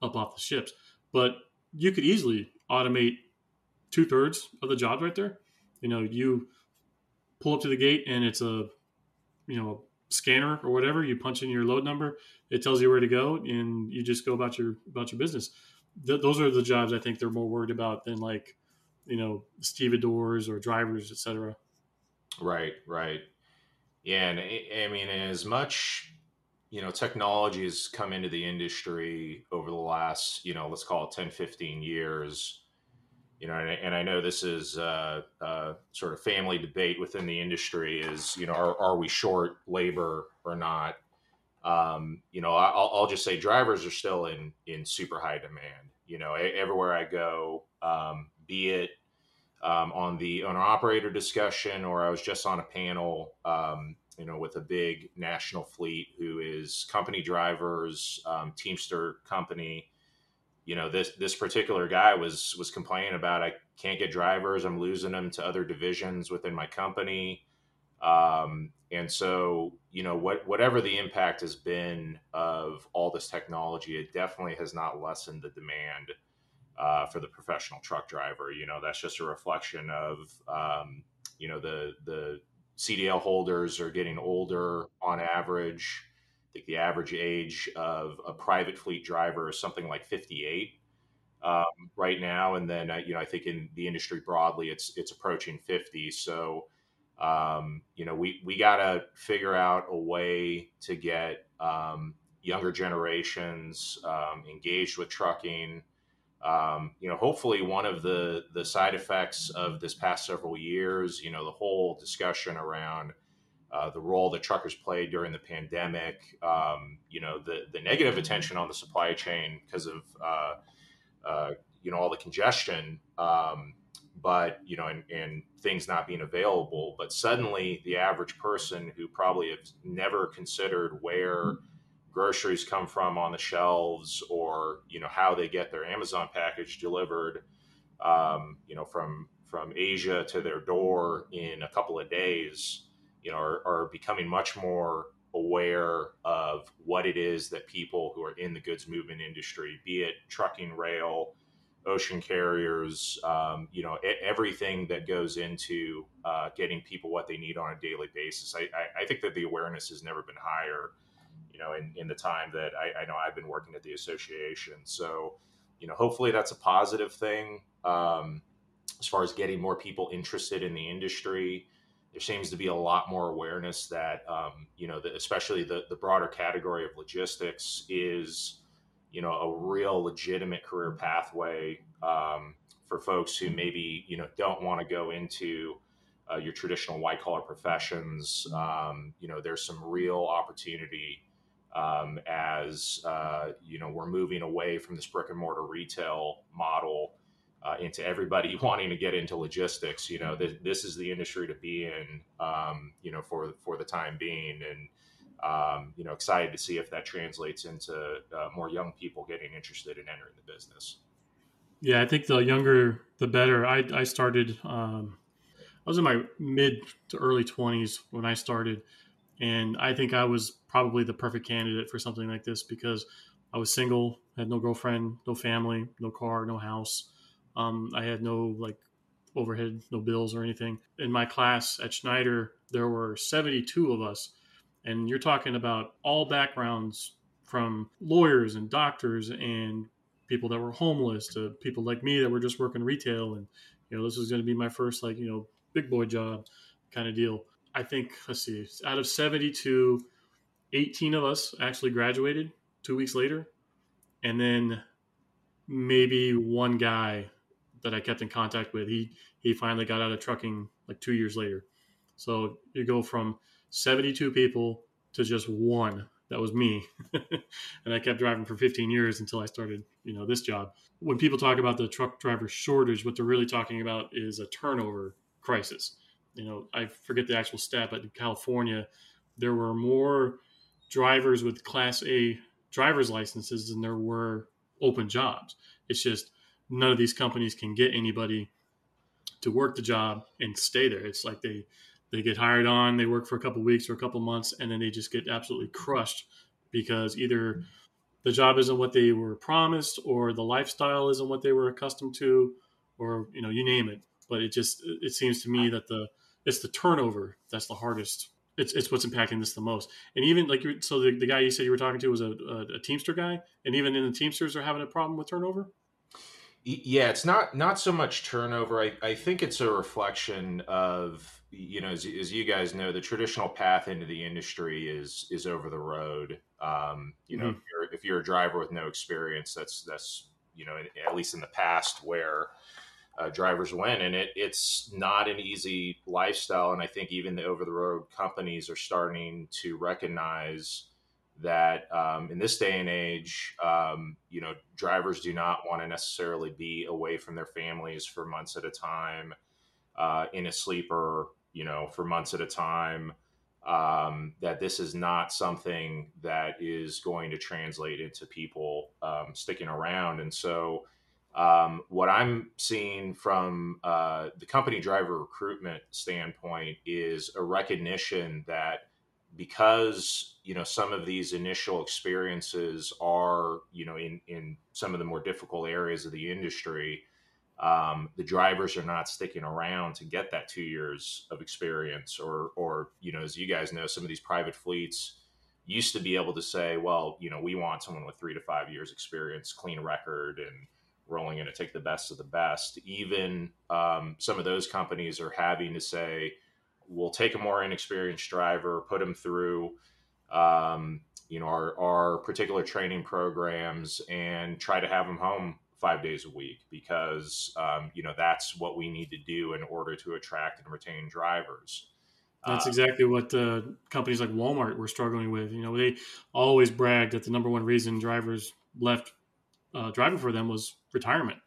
up off the ships. But you could easily automate two thirds of the job right there. You know, you pull up to the gate and it's a, you know, scanner or whatever. You punch in your load number, it tells you where to go, and you just go about your about your business. Th- those are the jobs I think they're more worried about than like, you know, stevedores or drivers, etc. Right, right. Yeah, and I mean, as much you know, technology has come into the industry over the last, you know, let's call it 10, 15 years. You know, and, and I know this is a, a, sort of family debate within the industry is, you know, are, are we short labor or not? Um, you know, I'll, I'll, just say drivers are still in in super high demand. You know, everywhere I go, um, be it um, on the owner operator discussion, or I was just on a panel, um, you know, with a big national fleet who is company drivers, um, Teamster company. You know, this this particular guy was was complaining about I can't get drivers. I'm losing them to other divisions within my company. Um, and so, you know, what whatever the impact has been of all this technology, it definitely has not lessened the demand uh, for the professional truck driver. You know, that's just a reflection of um, you know the the CDL holders are getting older on average. I think the average age of a private fleet driver is something like 58 um, right now, and then uh, you know I think in the industry broadly, it's it's approaching 50. So um, you know we we got to figure out a way to get um, younger generations um, engaged with trucking um, you know, hopefully one of the the side effects of this past several years, you know, the whole discussion around uh, the role that truckers played during the pandemic, um, you know, the the negative attention on the supply chain because of uh, uh, you know all the congestion, um, but you know, and, and things not being available. But suddenly, the average person who probably has never considered where groceries come from on the shelves or you know how they get their amazon package delivered um, you know from from asia to their door in a couple of days you know are, are, becoming much more aware of what it is that people who are in the goods movement industry be it trucking rail ocean carriers um, you know everything that goes into uh, getting people what they need on a daily basis. I, I, I think that the awareness has never been higher you know, in, in the time that I, I know I've been working at the association. So, you know, hopefully that's a positive thing um, as far as getting more people interested in the industry. There seems to be a lot more awareness that, um, you know, the, especially the, the broader category of logistics is, you know, a real legitimate career pathway um, for folks who maybe, you know, don't want to go into uh, your traditional white collar professions. Um, you know, there's some real opportunity um, as uh, you know we're moving away from this brick and mortar retail model uh, into everybody wanting to get into logistics. You know, th- this is the industry to be in. Um, you know, for for the time being, and um, you know, excited to see if that translates into uh, more young people getting interested in entering the business. Yeah, I think the younger the better. I I started. Um, I was in my mid to early twenties when I started, and I think I was probably the perfect candidate for something like this because I was single, had no girlfriend, no family, no car, no house. Um, I had no like overhead, no bills or anything. In my class at Schneider, there were 72 of us. And you're talking about all backgrounds from lawyers and doctors and people that were homeless to people like me that were just working retail. And, you know, this was going to be my first, like, you know, big boy job kind of deal. I think, let's see, out of 72, 18 of us actually graduated two weeks later. And then maybe one guy that I kept in contact with, he, he finally got out of trucking like two years later. So you go from 72 people to just one. That was me. and I kept driving for 15 years until I started, you know, this job. When people talk about the truck driver shortage, what they're really talking about is a turnover crisis. You know, I forget the actual stat, but in California, there were more drivers with class A driver's licenses than there were open jobs. It's just none of these companies can get anybody to work the job and stay there. It's like they they get hired on, they work for a couple weeks or a couple months, and then they just get absolutely crushed because either the job isn't what they were promised, or the lifestyle isn't what they were accustomed to, or you know, you name it. But it just it seems to me that the it's the turnover that's the hardest. It's, it's what's impacting this the most. And even like you, so the, the guy you said you were talking to was a, a, a Teamster guy, and even in the Teamsters are having a problem with turnover. Yeah, it's not not so much turnover. I, I think it's a reflection of you know as, as you guys know the traditional path into the industry is is over the road. Um, you know, mm-hmm. if, you're, if you're a driver with no experience, that's that's you know at least in the past where uh, drivers win. and it it's not an easy lifestyle. And I think even the over the road companies are starting to recognize that um, in this day and age, um, you know, drivers do not want to necessarily be away from their families for months at a time, uh, in a sleeper, you know, for months at a time. Um, that this is not something that is going to translate into people um, sticking around, and so. Um, what I'm seeing from uh, the company driver recruitment standpoint is a recognition that because you know some of these initial experiences are you know in in some of the more difficult areas of the industry um, the drivers are not sticking around to get that two years of experience or or you know as you guys know some of these private fleets used to be able to say well you know we want someone with three to five years experience clean record and only going to take the best of the best even um, some of those companies are having to say we'll take a more inexperienced driver, put them through, um, you know, our, our particular training programs and try to have them home five days a week because, um, you know, that's what we need to do in order to attract and retain drivers. That's uh, exactly what uh, companies like Walmart were struggling with. You know, they always bragged that the number one reason drivers left uh, driving for them was retirement,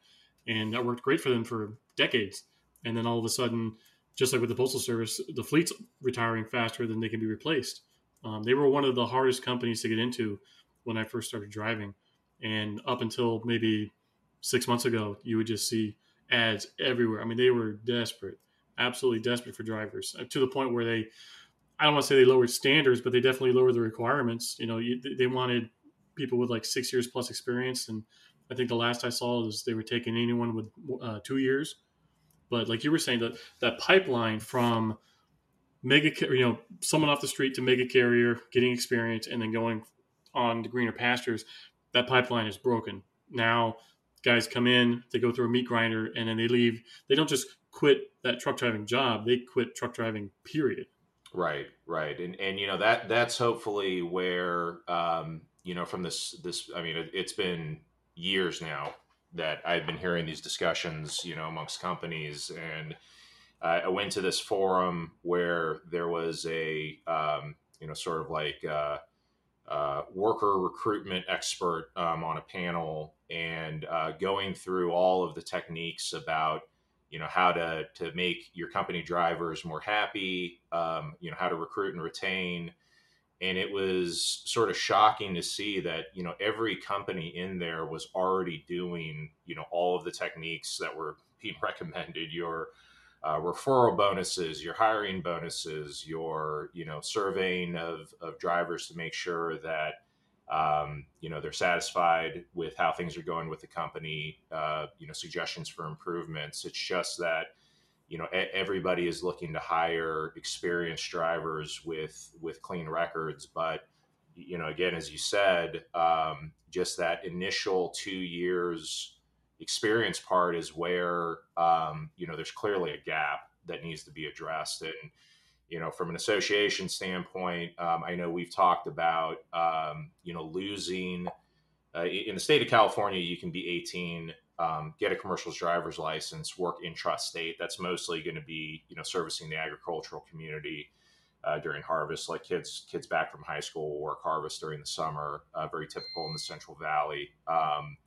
and that worked great for them for decades. And then all of a sudden, just like with the postal service, the fleet's retiring faster than they can be replaced. Um, they were one of the hardest companies to get into when I first started driving, and up until maybe six months ago, you would just see ads everywhere. I mean, they were desperate, absolutely desperate for drivers uh, to the point where they, I don't want to say they lowered standards, but they definitely lowered the requirements. You know, you, they wanted people with like six years plus experience, and I think the last I saw is they were taking anyone with uh, two years but like you were saying, that that pipeline from mega, you know, someone off the street to mega carrier, getting experience, and then going on to greener pastures, that pipeline is broken. Now, guys come in, they go through a meat grinder, and then they leave. They don't just quit that truck driving job; they quit truck driving. Period. Right, right, and and you know that that's hopefully where um, you know from this this. I mean, it, it's been years now that I've been hearing these discussions, you know, amongst companies. And uh, I went to this forum where there was a, um, you know, sort of like uh, uh, worker recruitment expert um, on a panel and uh, going through all of the techniques about, you know, how to to make your company drivers more happy, um, you know, how to recruit and retain and it was sort of shocking to see that you know every company in there was already doing you know all of the techniques that were being recommended your uh, referral bonuses your hiring bonuses your you know surveying of, of drivers to make sure that um, you know they're satisfied with how things are going with the company uh, you know suggestions for improvements. It's just that you know everybody is looking to hire experienced drivers with with clean records but you know again as you said um, just that initial two years experience part is where um, you know there's clearly a gap that needs to be addressed. And you know from an association standpoint um, i know we've talked about um, you know losing uh, in the state of california you can be 18 um, get a commercial driver's license, work intrastate. That's mostly going to be you know servicing the agricultural community uh, during harvest, like kids kids back from high school work harvest during the summer. Uh, very typical in the Central Valley. Um,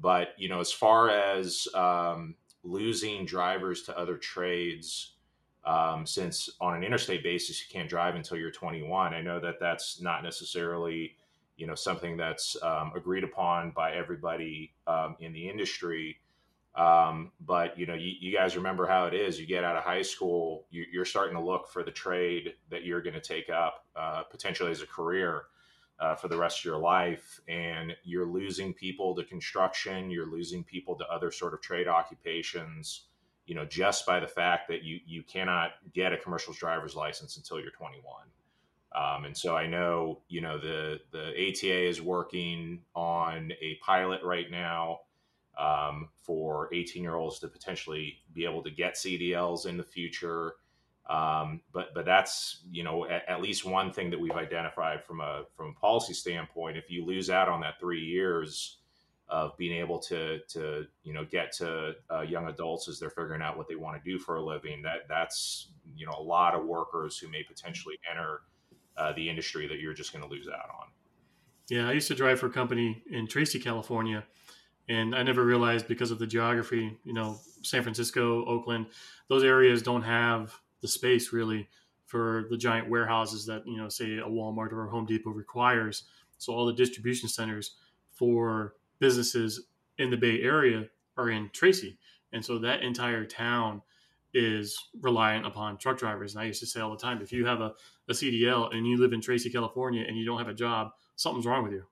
but you know, as far as um, losing drivers to other trades, um, since on an interstate basis you can't drive until you're 21, I know that that's not necessarily you know something that's um, agreed upon by everybody um, in the industry. Um, but you know, you, you, guys remember how it is. You get out of high school, you, are starting to look for the trade that you're going to take up uh, potentially as a career uh, for the rest of your life, and you're losing people to construction. You're losing people to other sort of trade occupations. You know, just by the fact that you you cannot get a commercial driver's license until you're 21. Um, and so I know, you know, the the ATA is working on a pilot right now um, for 18 year olds to potentially be able to get CDLs in the future. Um, but but that's you know at, at, least one thing that we've identified from a from a policy standpoint. If you lose out on that three years of being able to to you know get to uh, young adults as they're figuring out what they want to do for a living, that that's you know a lot of workers who may potentially enter uh, the industry that you're just going to lose out on. Yeah, I used to drive for a company in Tracy, California, and I never realized because of the geography, you know, San Francisco, Oakland, those areas don't have the space really for the giant warehouses that you know, say a Walmart or a Home Depot requires. So all the distribution centers for businesses in the Bay Area are in Tracy, and so that entire town is reliant upon truck drivers. And I used to say all the time, if you have a, a CDL and you live in Tracy, California, and you don't have a job, something's wrong with you.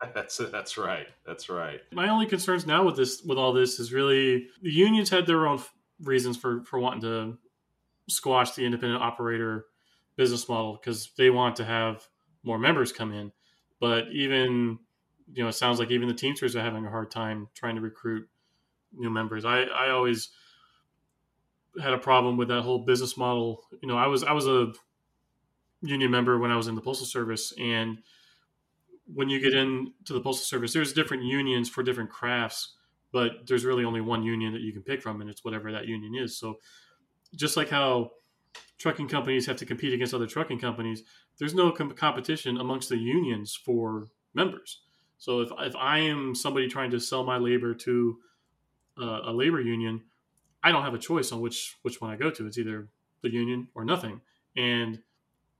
That's that's right. That's right. My only concerns now with this, with all this, is really the unions had their own reasons for for wanting to squash the independent operator business model because they want to have more members come in. But even you know, it sounds like even the Teamsters are having a hard time trying to recruit new members. I I always had a problem with that whole business model. You know, I was I was a union member when I was in the postal service and when you get into the postal service, there's different unions for different crafts, but there's really only one union that you can pick from, and it's whatever that union is. So, just like how trucking companies have to compete against other trucking companies, there's no com- competition amongst the unions for members. So, if if I am somebody trying to sell my labor to uh, a labor union, I don't have a choice on which which one I go to. It's either the union or nothing, and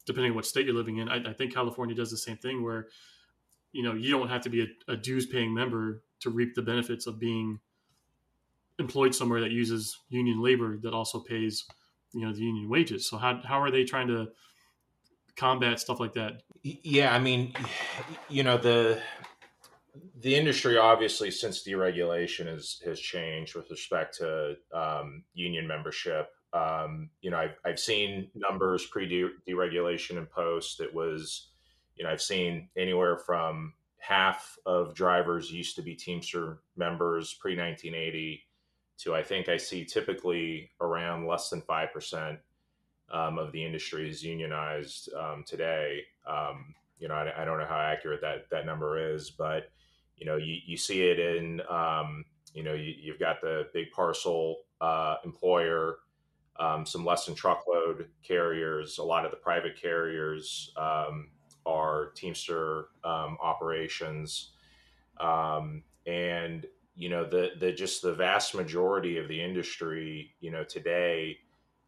depending on what state you're living in, I, I think California does the same thing where you know you don't have to be a, a dues paying member to reap the benefits of being employed somewhere that uses union labor that also pays you know the union wages. So how, how are they trying to combat stuff like that? Yeah i mean you know the the industry obviously since deregulation has has changed with respect to um, union membership um, you know I've, I've seen numbers pre deregulation and post it was you know, I've seen anywhere from half of drivers used to be Teamster members pre 1980 to I think I see typically around less than 5% um, of the industry is unionized um, today. Um, you know, I, I, don't know how accurate that, that number is, but, you know, you, you see it in, um, you know, you, have got the big parcel uh, employer, um, some less than truckload carriers, a lot of the private carriers, um, our Teamster um, operations, um, and you know the the just the vast majority of the industry, you know, today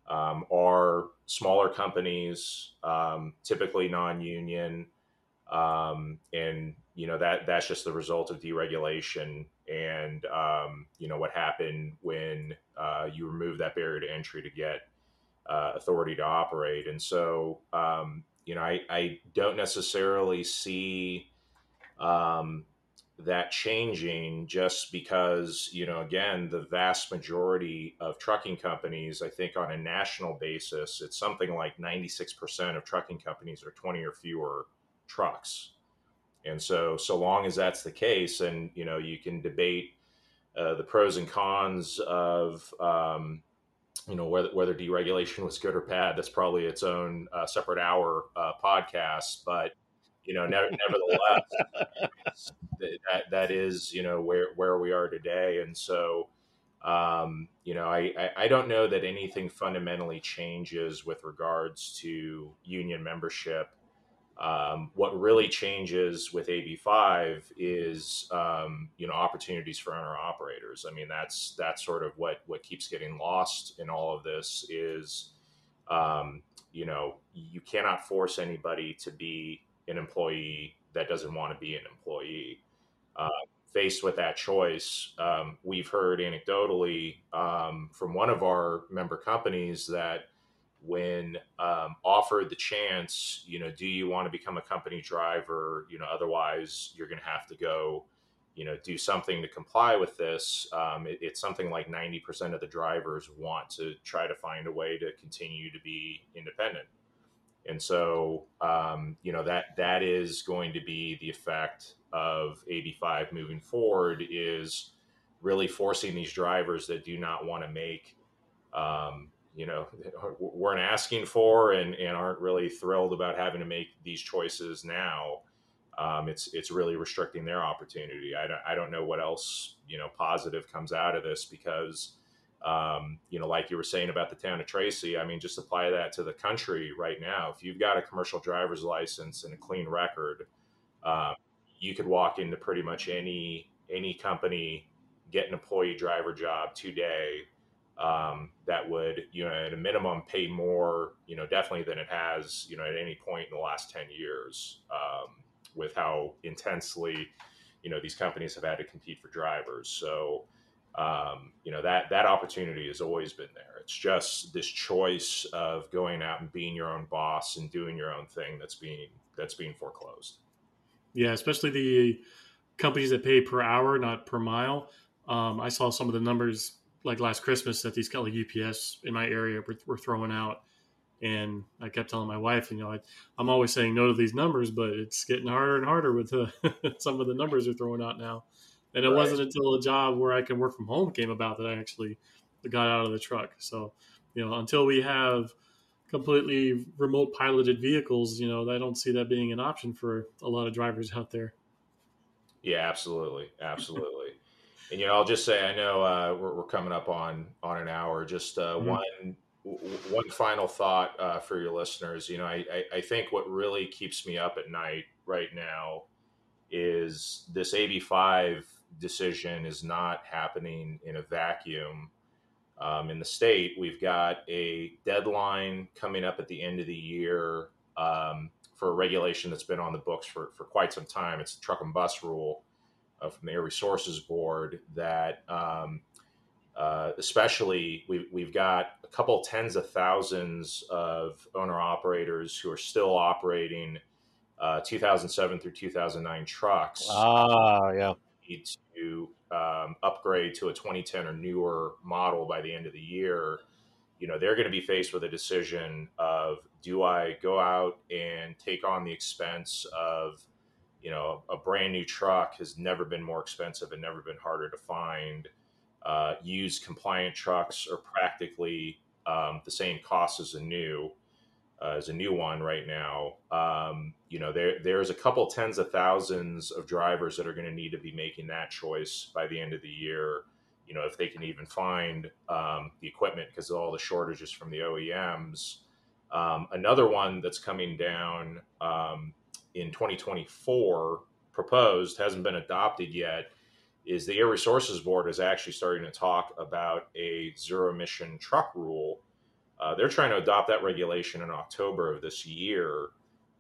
um, are smaller companies, um, typically non-union, um, and you know that that's just the result of deregulation and um, you know what happened when uh, you remove that barrier to entry to get uh, authority to operate, and so um, you know, I, I don't necessarily see um, that changing just because, you know, again, the vast majority of trucking companies, I think on a national basis, it's something like 96% of trucking companies are 20 or fewer trucks. And so, so long as that's the case, and, you know, you can debate uh, the pros and cons of, um, you know whether whether deregulation was good or bad that's probably its own uh, separate hour uh, podcast but you know nevertheless that that is you know where where we are today, and so um, you know I, I I don't know that anything fundamentally changes with regards to union membership. Um, what really changes with AB5 is um, you know opportunities for owner operators. I mean that's that's sort of what what keeps getting lost in all of this is um, you know you cannot force anybody to be an employee that doesn't want to be an employee. Uh, faced with that choice, um, we've heard anecdotally um, from one of our member companies that when um, offered the chance, you know, do you want to become a company driver? You know, otherwise you're going to have to go, you know, do something to comply with this. Um, it, it's something like 90% of the drivers want to try to find a way to continue to be independent. And so, um, you know, that that is going to be the effect of AB5 moving forward is really forcing these drivers that do not want to make um, you know weren't asking for and, and aren't really thrilled about having to make these choices now um, it's it's really restricting their opportunity. I don't, I don't know what else you know positive comes out of this because um, you know like you were saying about the town of tracy i mean just apply that to the country right now. If you've got a commercial driver's license and a clean record um, you could walk into pretty much any any company get an employee driver job today um, that would, you know, at a minimum pay more, you know, definitely than it has, you know, at any point in the last 10 years um, with how intensely, you know, these companies have had to compete for drivers. So, um, you know, that, that opportunity has always been there. It's just this choice of going out and being your own boss and doing your own thing that's being, that's being foreclosed. Yeah. Especially the companies that pay per hour, not per mile. Um, I saw some of the numbers like last Christmas that these kind of like UPS in my area were, were, throwing out. And I kept telling my wife, you know, I, am always saying no to these numbers, but it's getting harder and harder with the, some of the numbers they're throwing out now. And it right. wasn't until a job where I can work from home came about that I actually got out of the truck. So, you know, until we have completely remote piloted vehicles, you know, I don't see that being an option for a lot of drivers out there. Yeah, absolutely, absolutely and you know, I'll just say I know uh, we're, we're, coming up on on an hour. Just uh, mm-hmm. one one final thought uh, for your listeners. You know, I, I, I think what really keeps me up at night right now is this AB5 decision is not happening in a vacuum. Um, in the state, we've got a deadline coming up at the end of the year um, for a regulation that's been on the books for, for quite some time. It's the truck and bus rule from the Air Resources Board that um, uh, especially we, we've got a couple tens of thousands of owner operators who are still operating uh, 2007 through 2009 trucks. Ah, yeah. Need to um, upgrade to a 2010 or newer model by the end of the year. You know, they're going to be faced with a decision of do I go out and take on the expense of you know, a brand new truck has never been more expensive and never been harder to find. Uh, used compliant trucks are practically um, the same cost as a new uh, as a new one right now. Um, you know, there there's a couple tens of thousands of drivers that are going to need to be making that choice by the end of the year. You know, if they can even find um, the equipment because of all the shortages from the OEMs. Um, another one that's coming down um, in 2024 proposed hasn't been adopted yet is the air resources board is actually starting to talk about a zero emission truck rule. Uh, they're trying to adopt that regulation in october of this year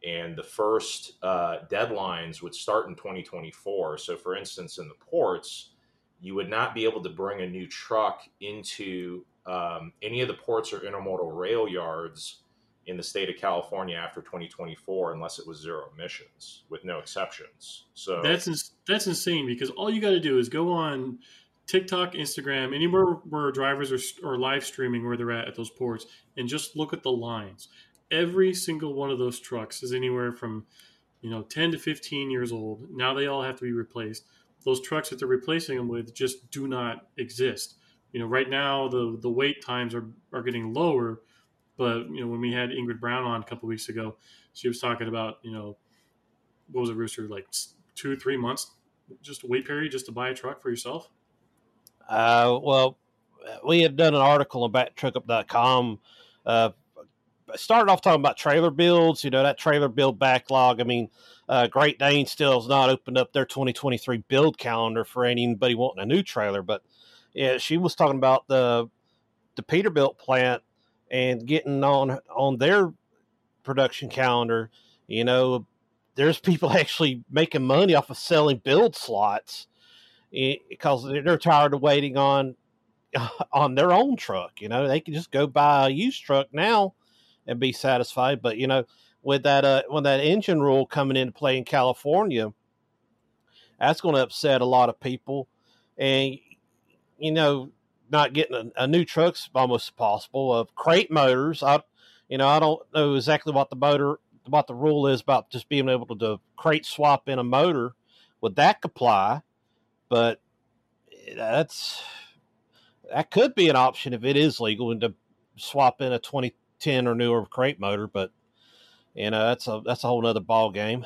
and the first uh, deadlines would start in 2024 so for instance in the ports you would not be able to bring a new truck into um, any of the ports or intermodal rail yards in the state of California after 2024 unless it was zero emissions with no exceptions. So that's that's insane because all you got to do is go on TikTok, Instagram, anywhere where drivers are, are live streaming where they're at at those ports, and just look at the lines. Every single one of those trucks is anywhere from you know 10 to 15 years old. Now they all have to be replaced. Those trucks that they're replacing them with just do not exist. You know, right now the the wait times are are getting lower but you know, when we had Ingrid Brown on a couple weeks ago, she was talking about you know what was a rooster like two three months just wait period just to buy a truck for yourself? Uh, well, we had done an article on backtruckup.com. Uh, started off talking about trailer builds, you know, that trailer build backlog. I mean, uh, Great Dane still has not opened up their 2023 build calendar for anybody wanting a new trailer, but yeah, she was talking about the the Peterbilt plant and getting on on their production calendar. You know, there's people actually making money off of selling build slots because they're tired of waiting on on their own truck. You know, they can just go buy a used truck now and be satisfied. But you know, with that uh, when that engine rule coming into play in California, that's going to upset a lot of people, and you know, not getting a, a new truck's almost impossible. Of crate motors, I, you know, I don't know exactly what the motor, what the rule is about just being able to do crate swap in a motor. Would that apply? But eh, that's that could be an option if it is legal and to swap in a 2010 or newer crate motor. But you know, that's a that's a whole other ball game.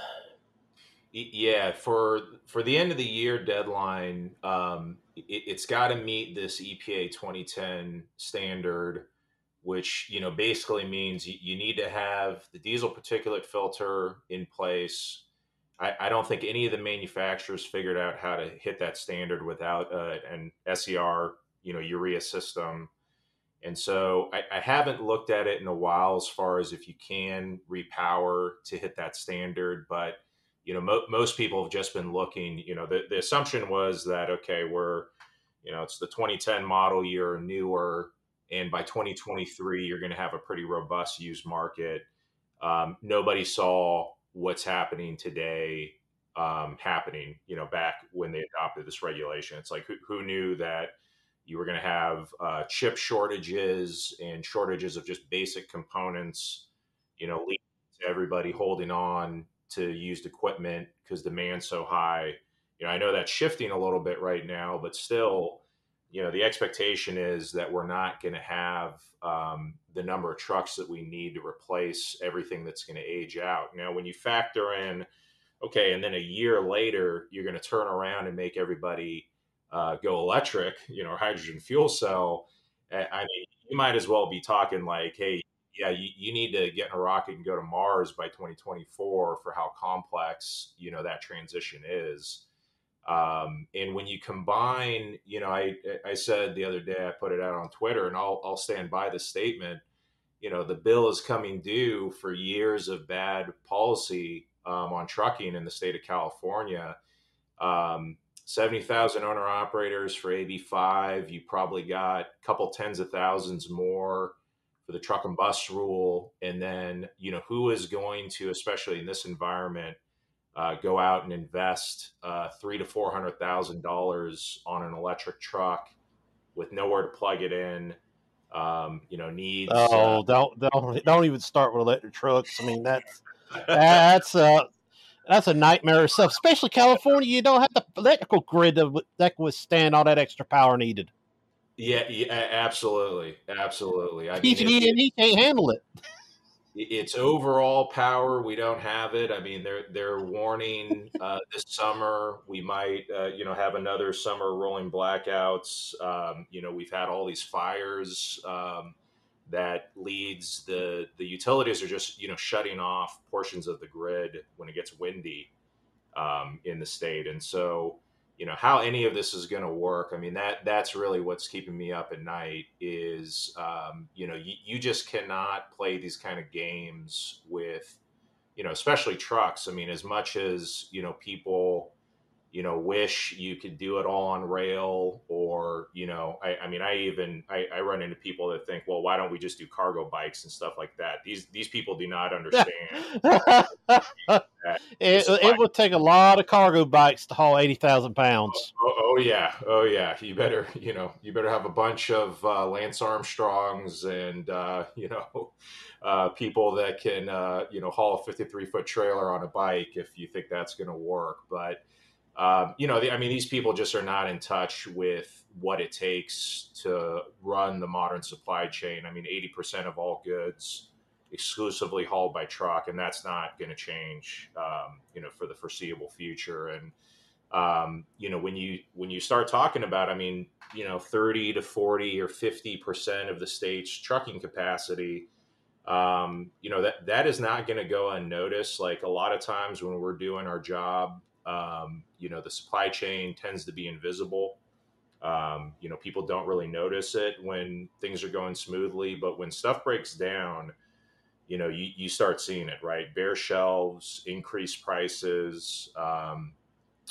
Yeah, for for the end of the year deadline, um, it, has got to meet this EPA 2010 standard, which you know basically means you, you, need to have the diesel particulate filter in place. I, I, don't think any of the manufacturers figured out how to hit that standard without uh, an SCR you know, urea system. And so I, I, haven't looked at it in a while as far as if you can repower to hit that standard, but you know, mo- most people have just been looking. You know, the, the assumption was that okay, we're, you know, it's the 2010 model year, newer, and by 2023, you're going to have a pretty robust used market. Um, nobody saw what's happening today um, happening. You know, back when they adopted this regulation, it's like who, who knew that you were going to have uh, chip shortages and shortages of just basic components. You know, everybody holding on to used equipment because demand's so high. You know, I know that's shifting a little bit right now, but still, you know, the expectation is that we're not going to have um, the number of trucks that we need to replace everything that's going to age out. Now, when you factor in, okay, and then a year later, you're going to turn around and make everybody uh, go electric, you know, hydrogen fuel cell. I mean, you might as well be talking like, hey, yeah, you, you need to get in a rocket and go to Mars by 2024 for how complex, you know, that transition is. Um, and when you combine, you know, I, I said the other day, I put it out on Twitter and I'll, I'll stand by the statement, you know, the bill is coming due for years of bad policy um, on trucking in the state of California. Um, 70,000 owner operators for AB5. You probably got a couple tens of thousands more for the truck and bus rule, and then you know who is going to, especially in this environment, uh, go out and invest uh, three to four hundred thousand dollars on an electric truck with nowhere to plug it in. Um, you know, needs. Oh, uh, don't don't don't even start with electric trucks. I mean, that's that's uh that's a nightmare stuff. Especially California, you don't have the electrical grid that, that can withstand all that extra power needed. Yeah, yeah, absolutely, absolutely. I mean, he, he can't handle it. It's overall power. We don't have it. I mean, they're they're warning uh, this summer we might, uh, you know, have another summer rolling blackouts. Um, you know, we've had all these fires um, that leads the the utilities are just you know shutting off portions of the grid when it gets windy um, in the state, and so you know how any of this is going to work i mean that that's really what's keeping me up at night is um, you know you, you just cannot play these kind of games with you know especially trucks. I mean as much as you know people you know wish you could do it all on rail or you know i, I mean i even I, I, run into people that think well why don't we just do cargo bikes and stuff like that? These these people do not understand it, it would take a lot of cargo bikes to haul 80000 pounds. Oh, oh, oh, yeah. Oh yeah. You better you know you better have a bunch of uh, lance armstrongs and uh, you know uh, people that can uh, you know haul a 53 foot trailer on a bike if you think that's going to work but um, you know, I mean, these people just are not in touch with what it takes to run the modern supply chain. I mean, 80% of all goods exclusively hauled by truck, and that's not going to change, um, you know, for the foreseeable future. And, um, you know, when you when you start talking about, I mean, you know, thirty to forty or fifty percent of the state's trucking capacity, um, you know, that that is not going to go unnoticed. Like a lot of times when we're doing our job, um, you know, the supply chain tends to be invisible. Um, you know, people don't really notice it when things are going smoothly, but when stuff breaks down, you know, you, you start seeing it, right? Bare shelves, increased prices. Um,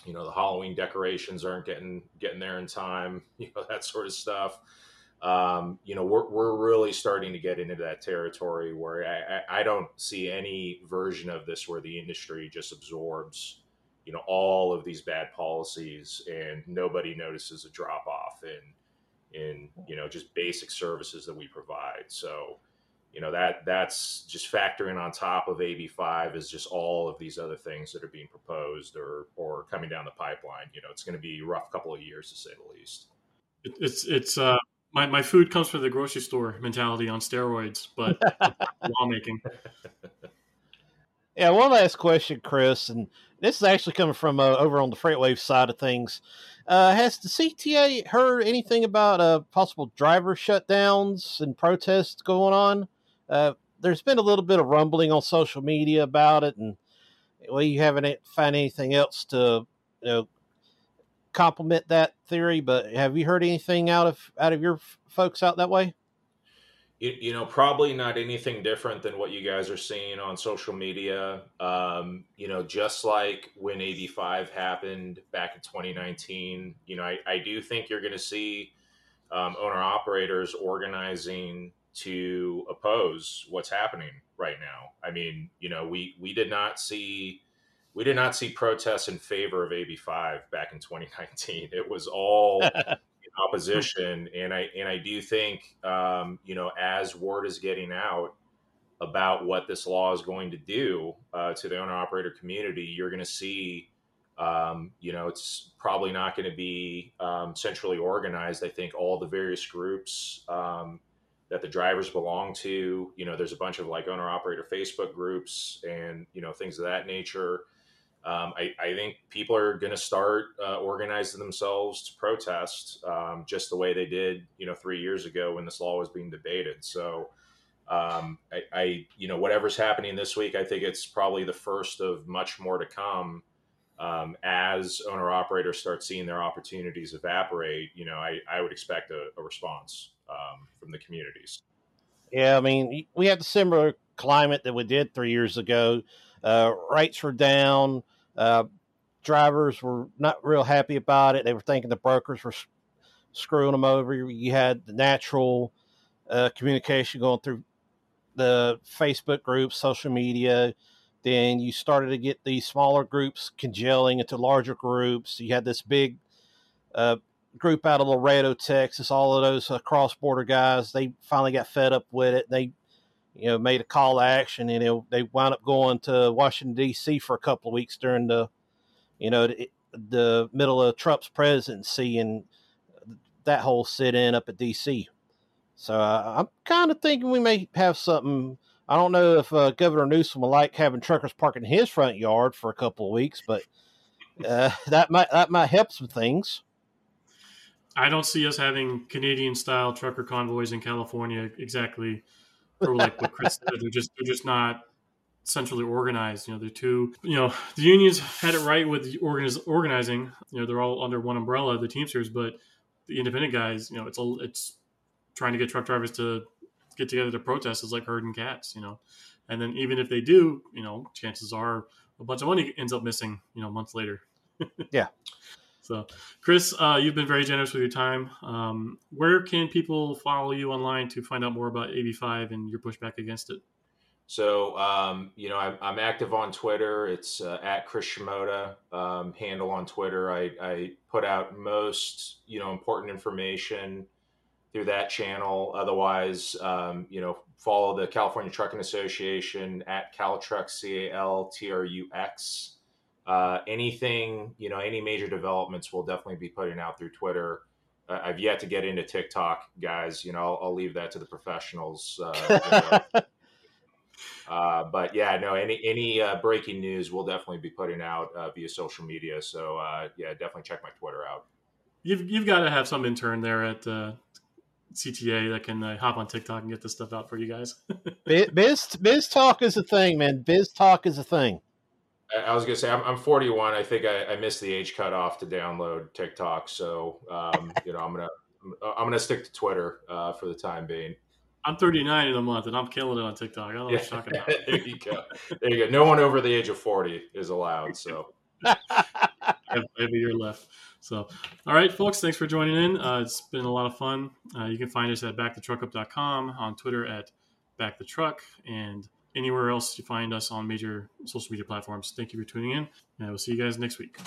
you know, the Halloween decorations aren't getting getting there in time. You know, that sort of stuff. Um, you know, we're we're really starting to get into that territory where I, I, I don't see any version of this where the industry just absorbs, you know, all of these bad policies and nobody notices a drop off in in you know just basic services that we provide. So you know that that's just factoring on top of AB5 is just all of these other things that are being proposed or or coming down the pipeline. You know, it's going to be a rough couple of years to say the least. It's it's uh my, my food comes from the grocery store mentality on steroids, but lawmaking. Yeah, one last question, Chris, and this is actually coming from uh, over on the FreightWave side of things. Uh, has the CTA heard anything about uh, possible driver shutdowns and protests going on? Uh, there's been a little bit of rumbling on social media about it, and well, you haven't found anything else to you know complement that theory. But have you heard anything out of out of your folks out that way? You, you, know, probably not anything different than what you guys are seeing on social media. Um, you know, just like when AB5 happened back in 2019, you know, I, I do think you're going to see um, owner operators organizing to oppose what's happening right now. I mean, you know, we we did not see we did not see protests in favor of AB5 back in 2019. It was all opposition, and I and I do think, um, you know, as word is getting out about what this law is going to do uh, to the owner operator community, you're going to see. Um, you know, it's probably not going to be um, centrally organized. I think all the various groups um, that the drivers belong to. You know, there's a bunch of like owner operator Facebook groups and, you know, things of that nature. Um, I, I, think people are going to start uh, organizing themselves to protest um, just the way they did, you know, three years ago when this law was being debated. So, um, I, I, you know, whatever's happening this week, I think it's probably the first of much more to come um, as owner operators start seeing their opportunities evaporate. You know, I, I would expect a, a response um, from the communities. Yeah, I mean, we had the similar climate that we did three years ago. Uh, rates were down. Uh, drivers were not real happy about it. They were thinking the brokers were screwing them over. You had the natural uh, communication going through the Facebook groups, social media. Then you started to get these smaller groups congealing into larger groups. You had this big uh, group out of Laredo, Texas, all of those uh, cross border guys, they finally got fed up with it. They, you know, made a call to action and it, they wound up going to Washington, D.C. for a couple of weeks during the, you know, the, the middle of Trump's presidency and that whole sit in up at D.C. So uh, I'm kind of thinking we may have something. I don't know if uh, Governor Newsom will like having truckers parking in his front yard for a couple of weeks, but uh, that might that might help some things. I don't see us having Canadian style trucker convoys in California exactly for like what Chris said. They're just they're just not centrally organized. You know, they're too you know, the unions had it right with the organiz- organizing. You know, they're all under one umbrella, the Teamsters, but the independent guys, you know, it's a, it's trying to get truck drivers to get together to protest is like herding cats, you know. And then even if they do, you know, chances are a bunch of money ends up missing, you know, months later. yeah. So, Chris, uh, you've been very generous with your time. Um, where can people follow you online to find out more about AB5 and your pushback against it? So, um, you know, I'm, I'm, active on Twitter. It's uh, at Chris Shimoda um, handle on Twitter. I, I, put out most, you know, important information through that channel. Otherwise, um, you know, follow the California Trucking Association at Caltrux, C A L T R U X uh, anything, you know, any major developments we'll definitely be putting out through Twitter. Uh, I've yet to get into TikTok, guys. You know, I'll, I'll leave that to the professionals. Uh, Uh, but yeah, no, any any uh, breaking news we'll definitely be putting out uh, via social media. So uh, yeah, definitely check my Twitter out. You've you've got to have some intern there at uh, CTA that can uh, hop on TikTok and get this stuff out for you guys. biz biz talk is a thing, man. Biz talk is a thing. I was gonna say I'm, I'm 41. I think I, I, missed the age cutoff to download TikTok, so um, you know I'm gonna I'm gonna stick to Twitter uh, for the time being. I'm 39 in a month, and I'm killing it on TikTok. I don't know yeah. what you're talking about. there you go. There you go. No one over the age of 40 is allowed. So. Every year left. So, all right, folks, thanks for joining in. Uh, it's been a lot of fun. Uh, you can find us at backthetruckup.com, on Twitter at backthetruck, and anywhere else you find us on major social media platforms. Thank you for tuning in, and we'll see you guys next week.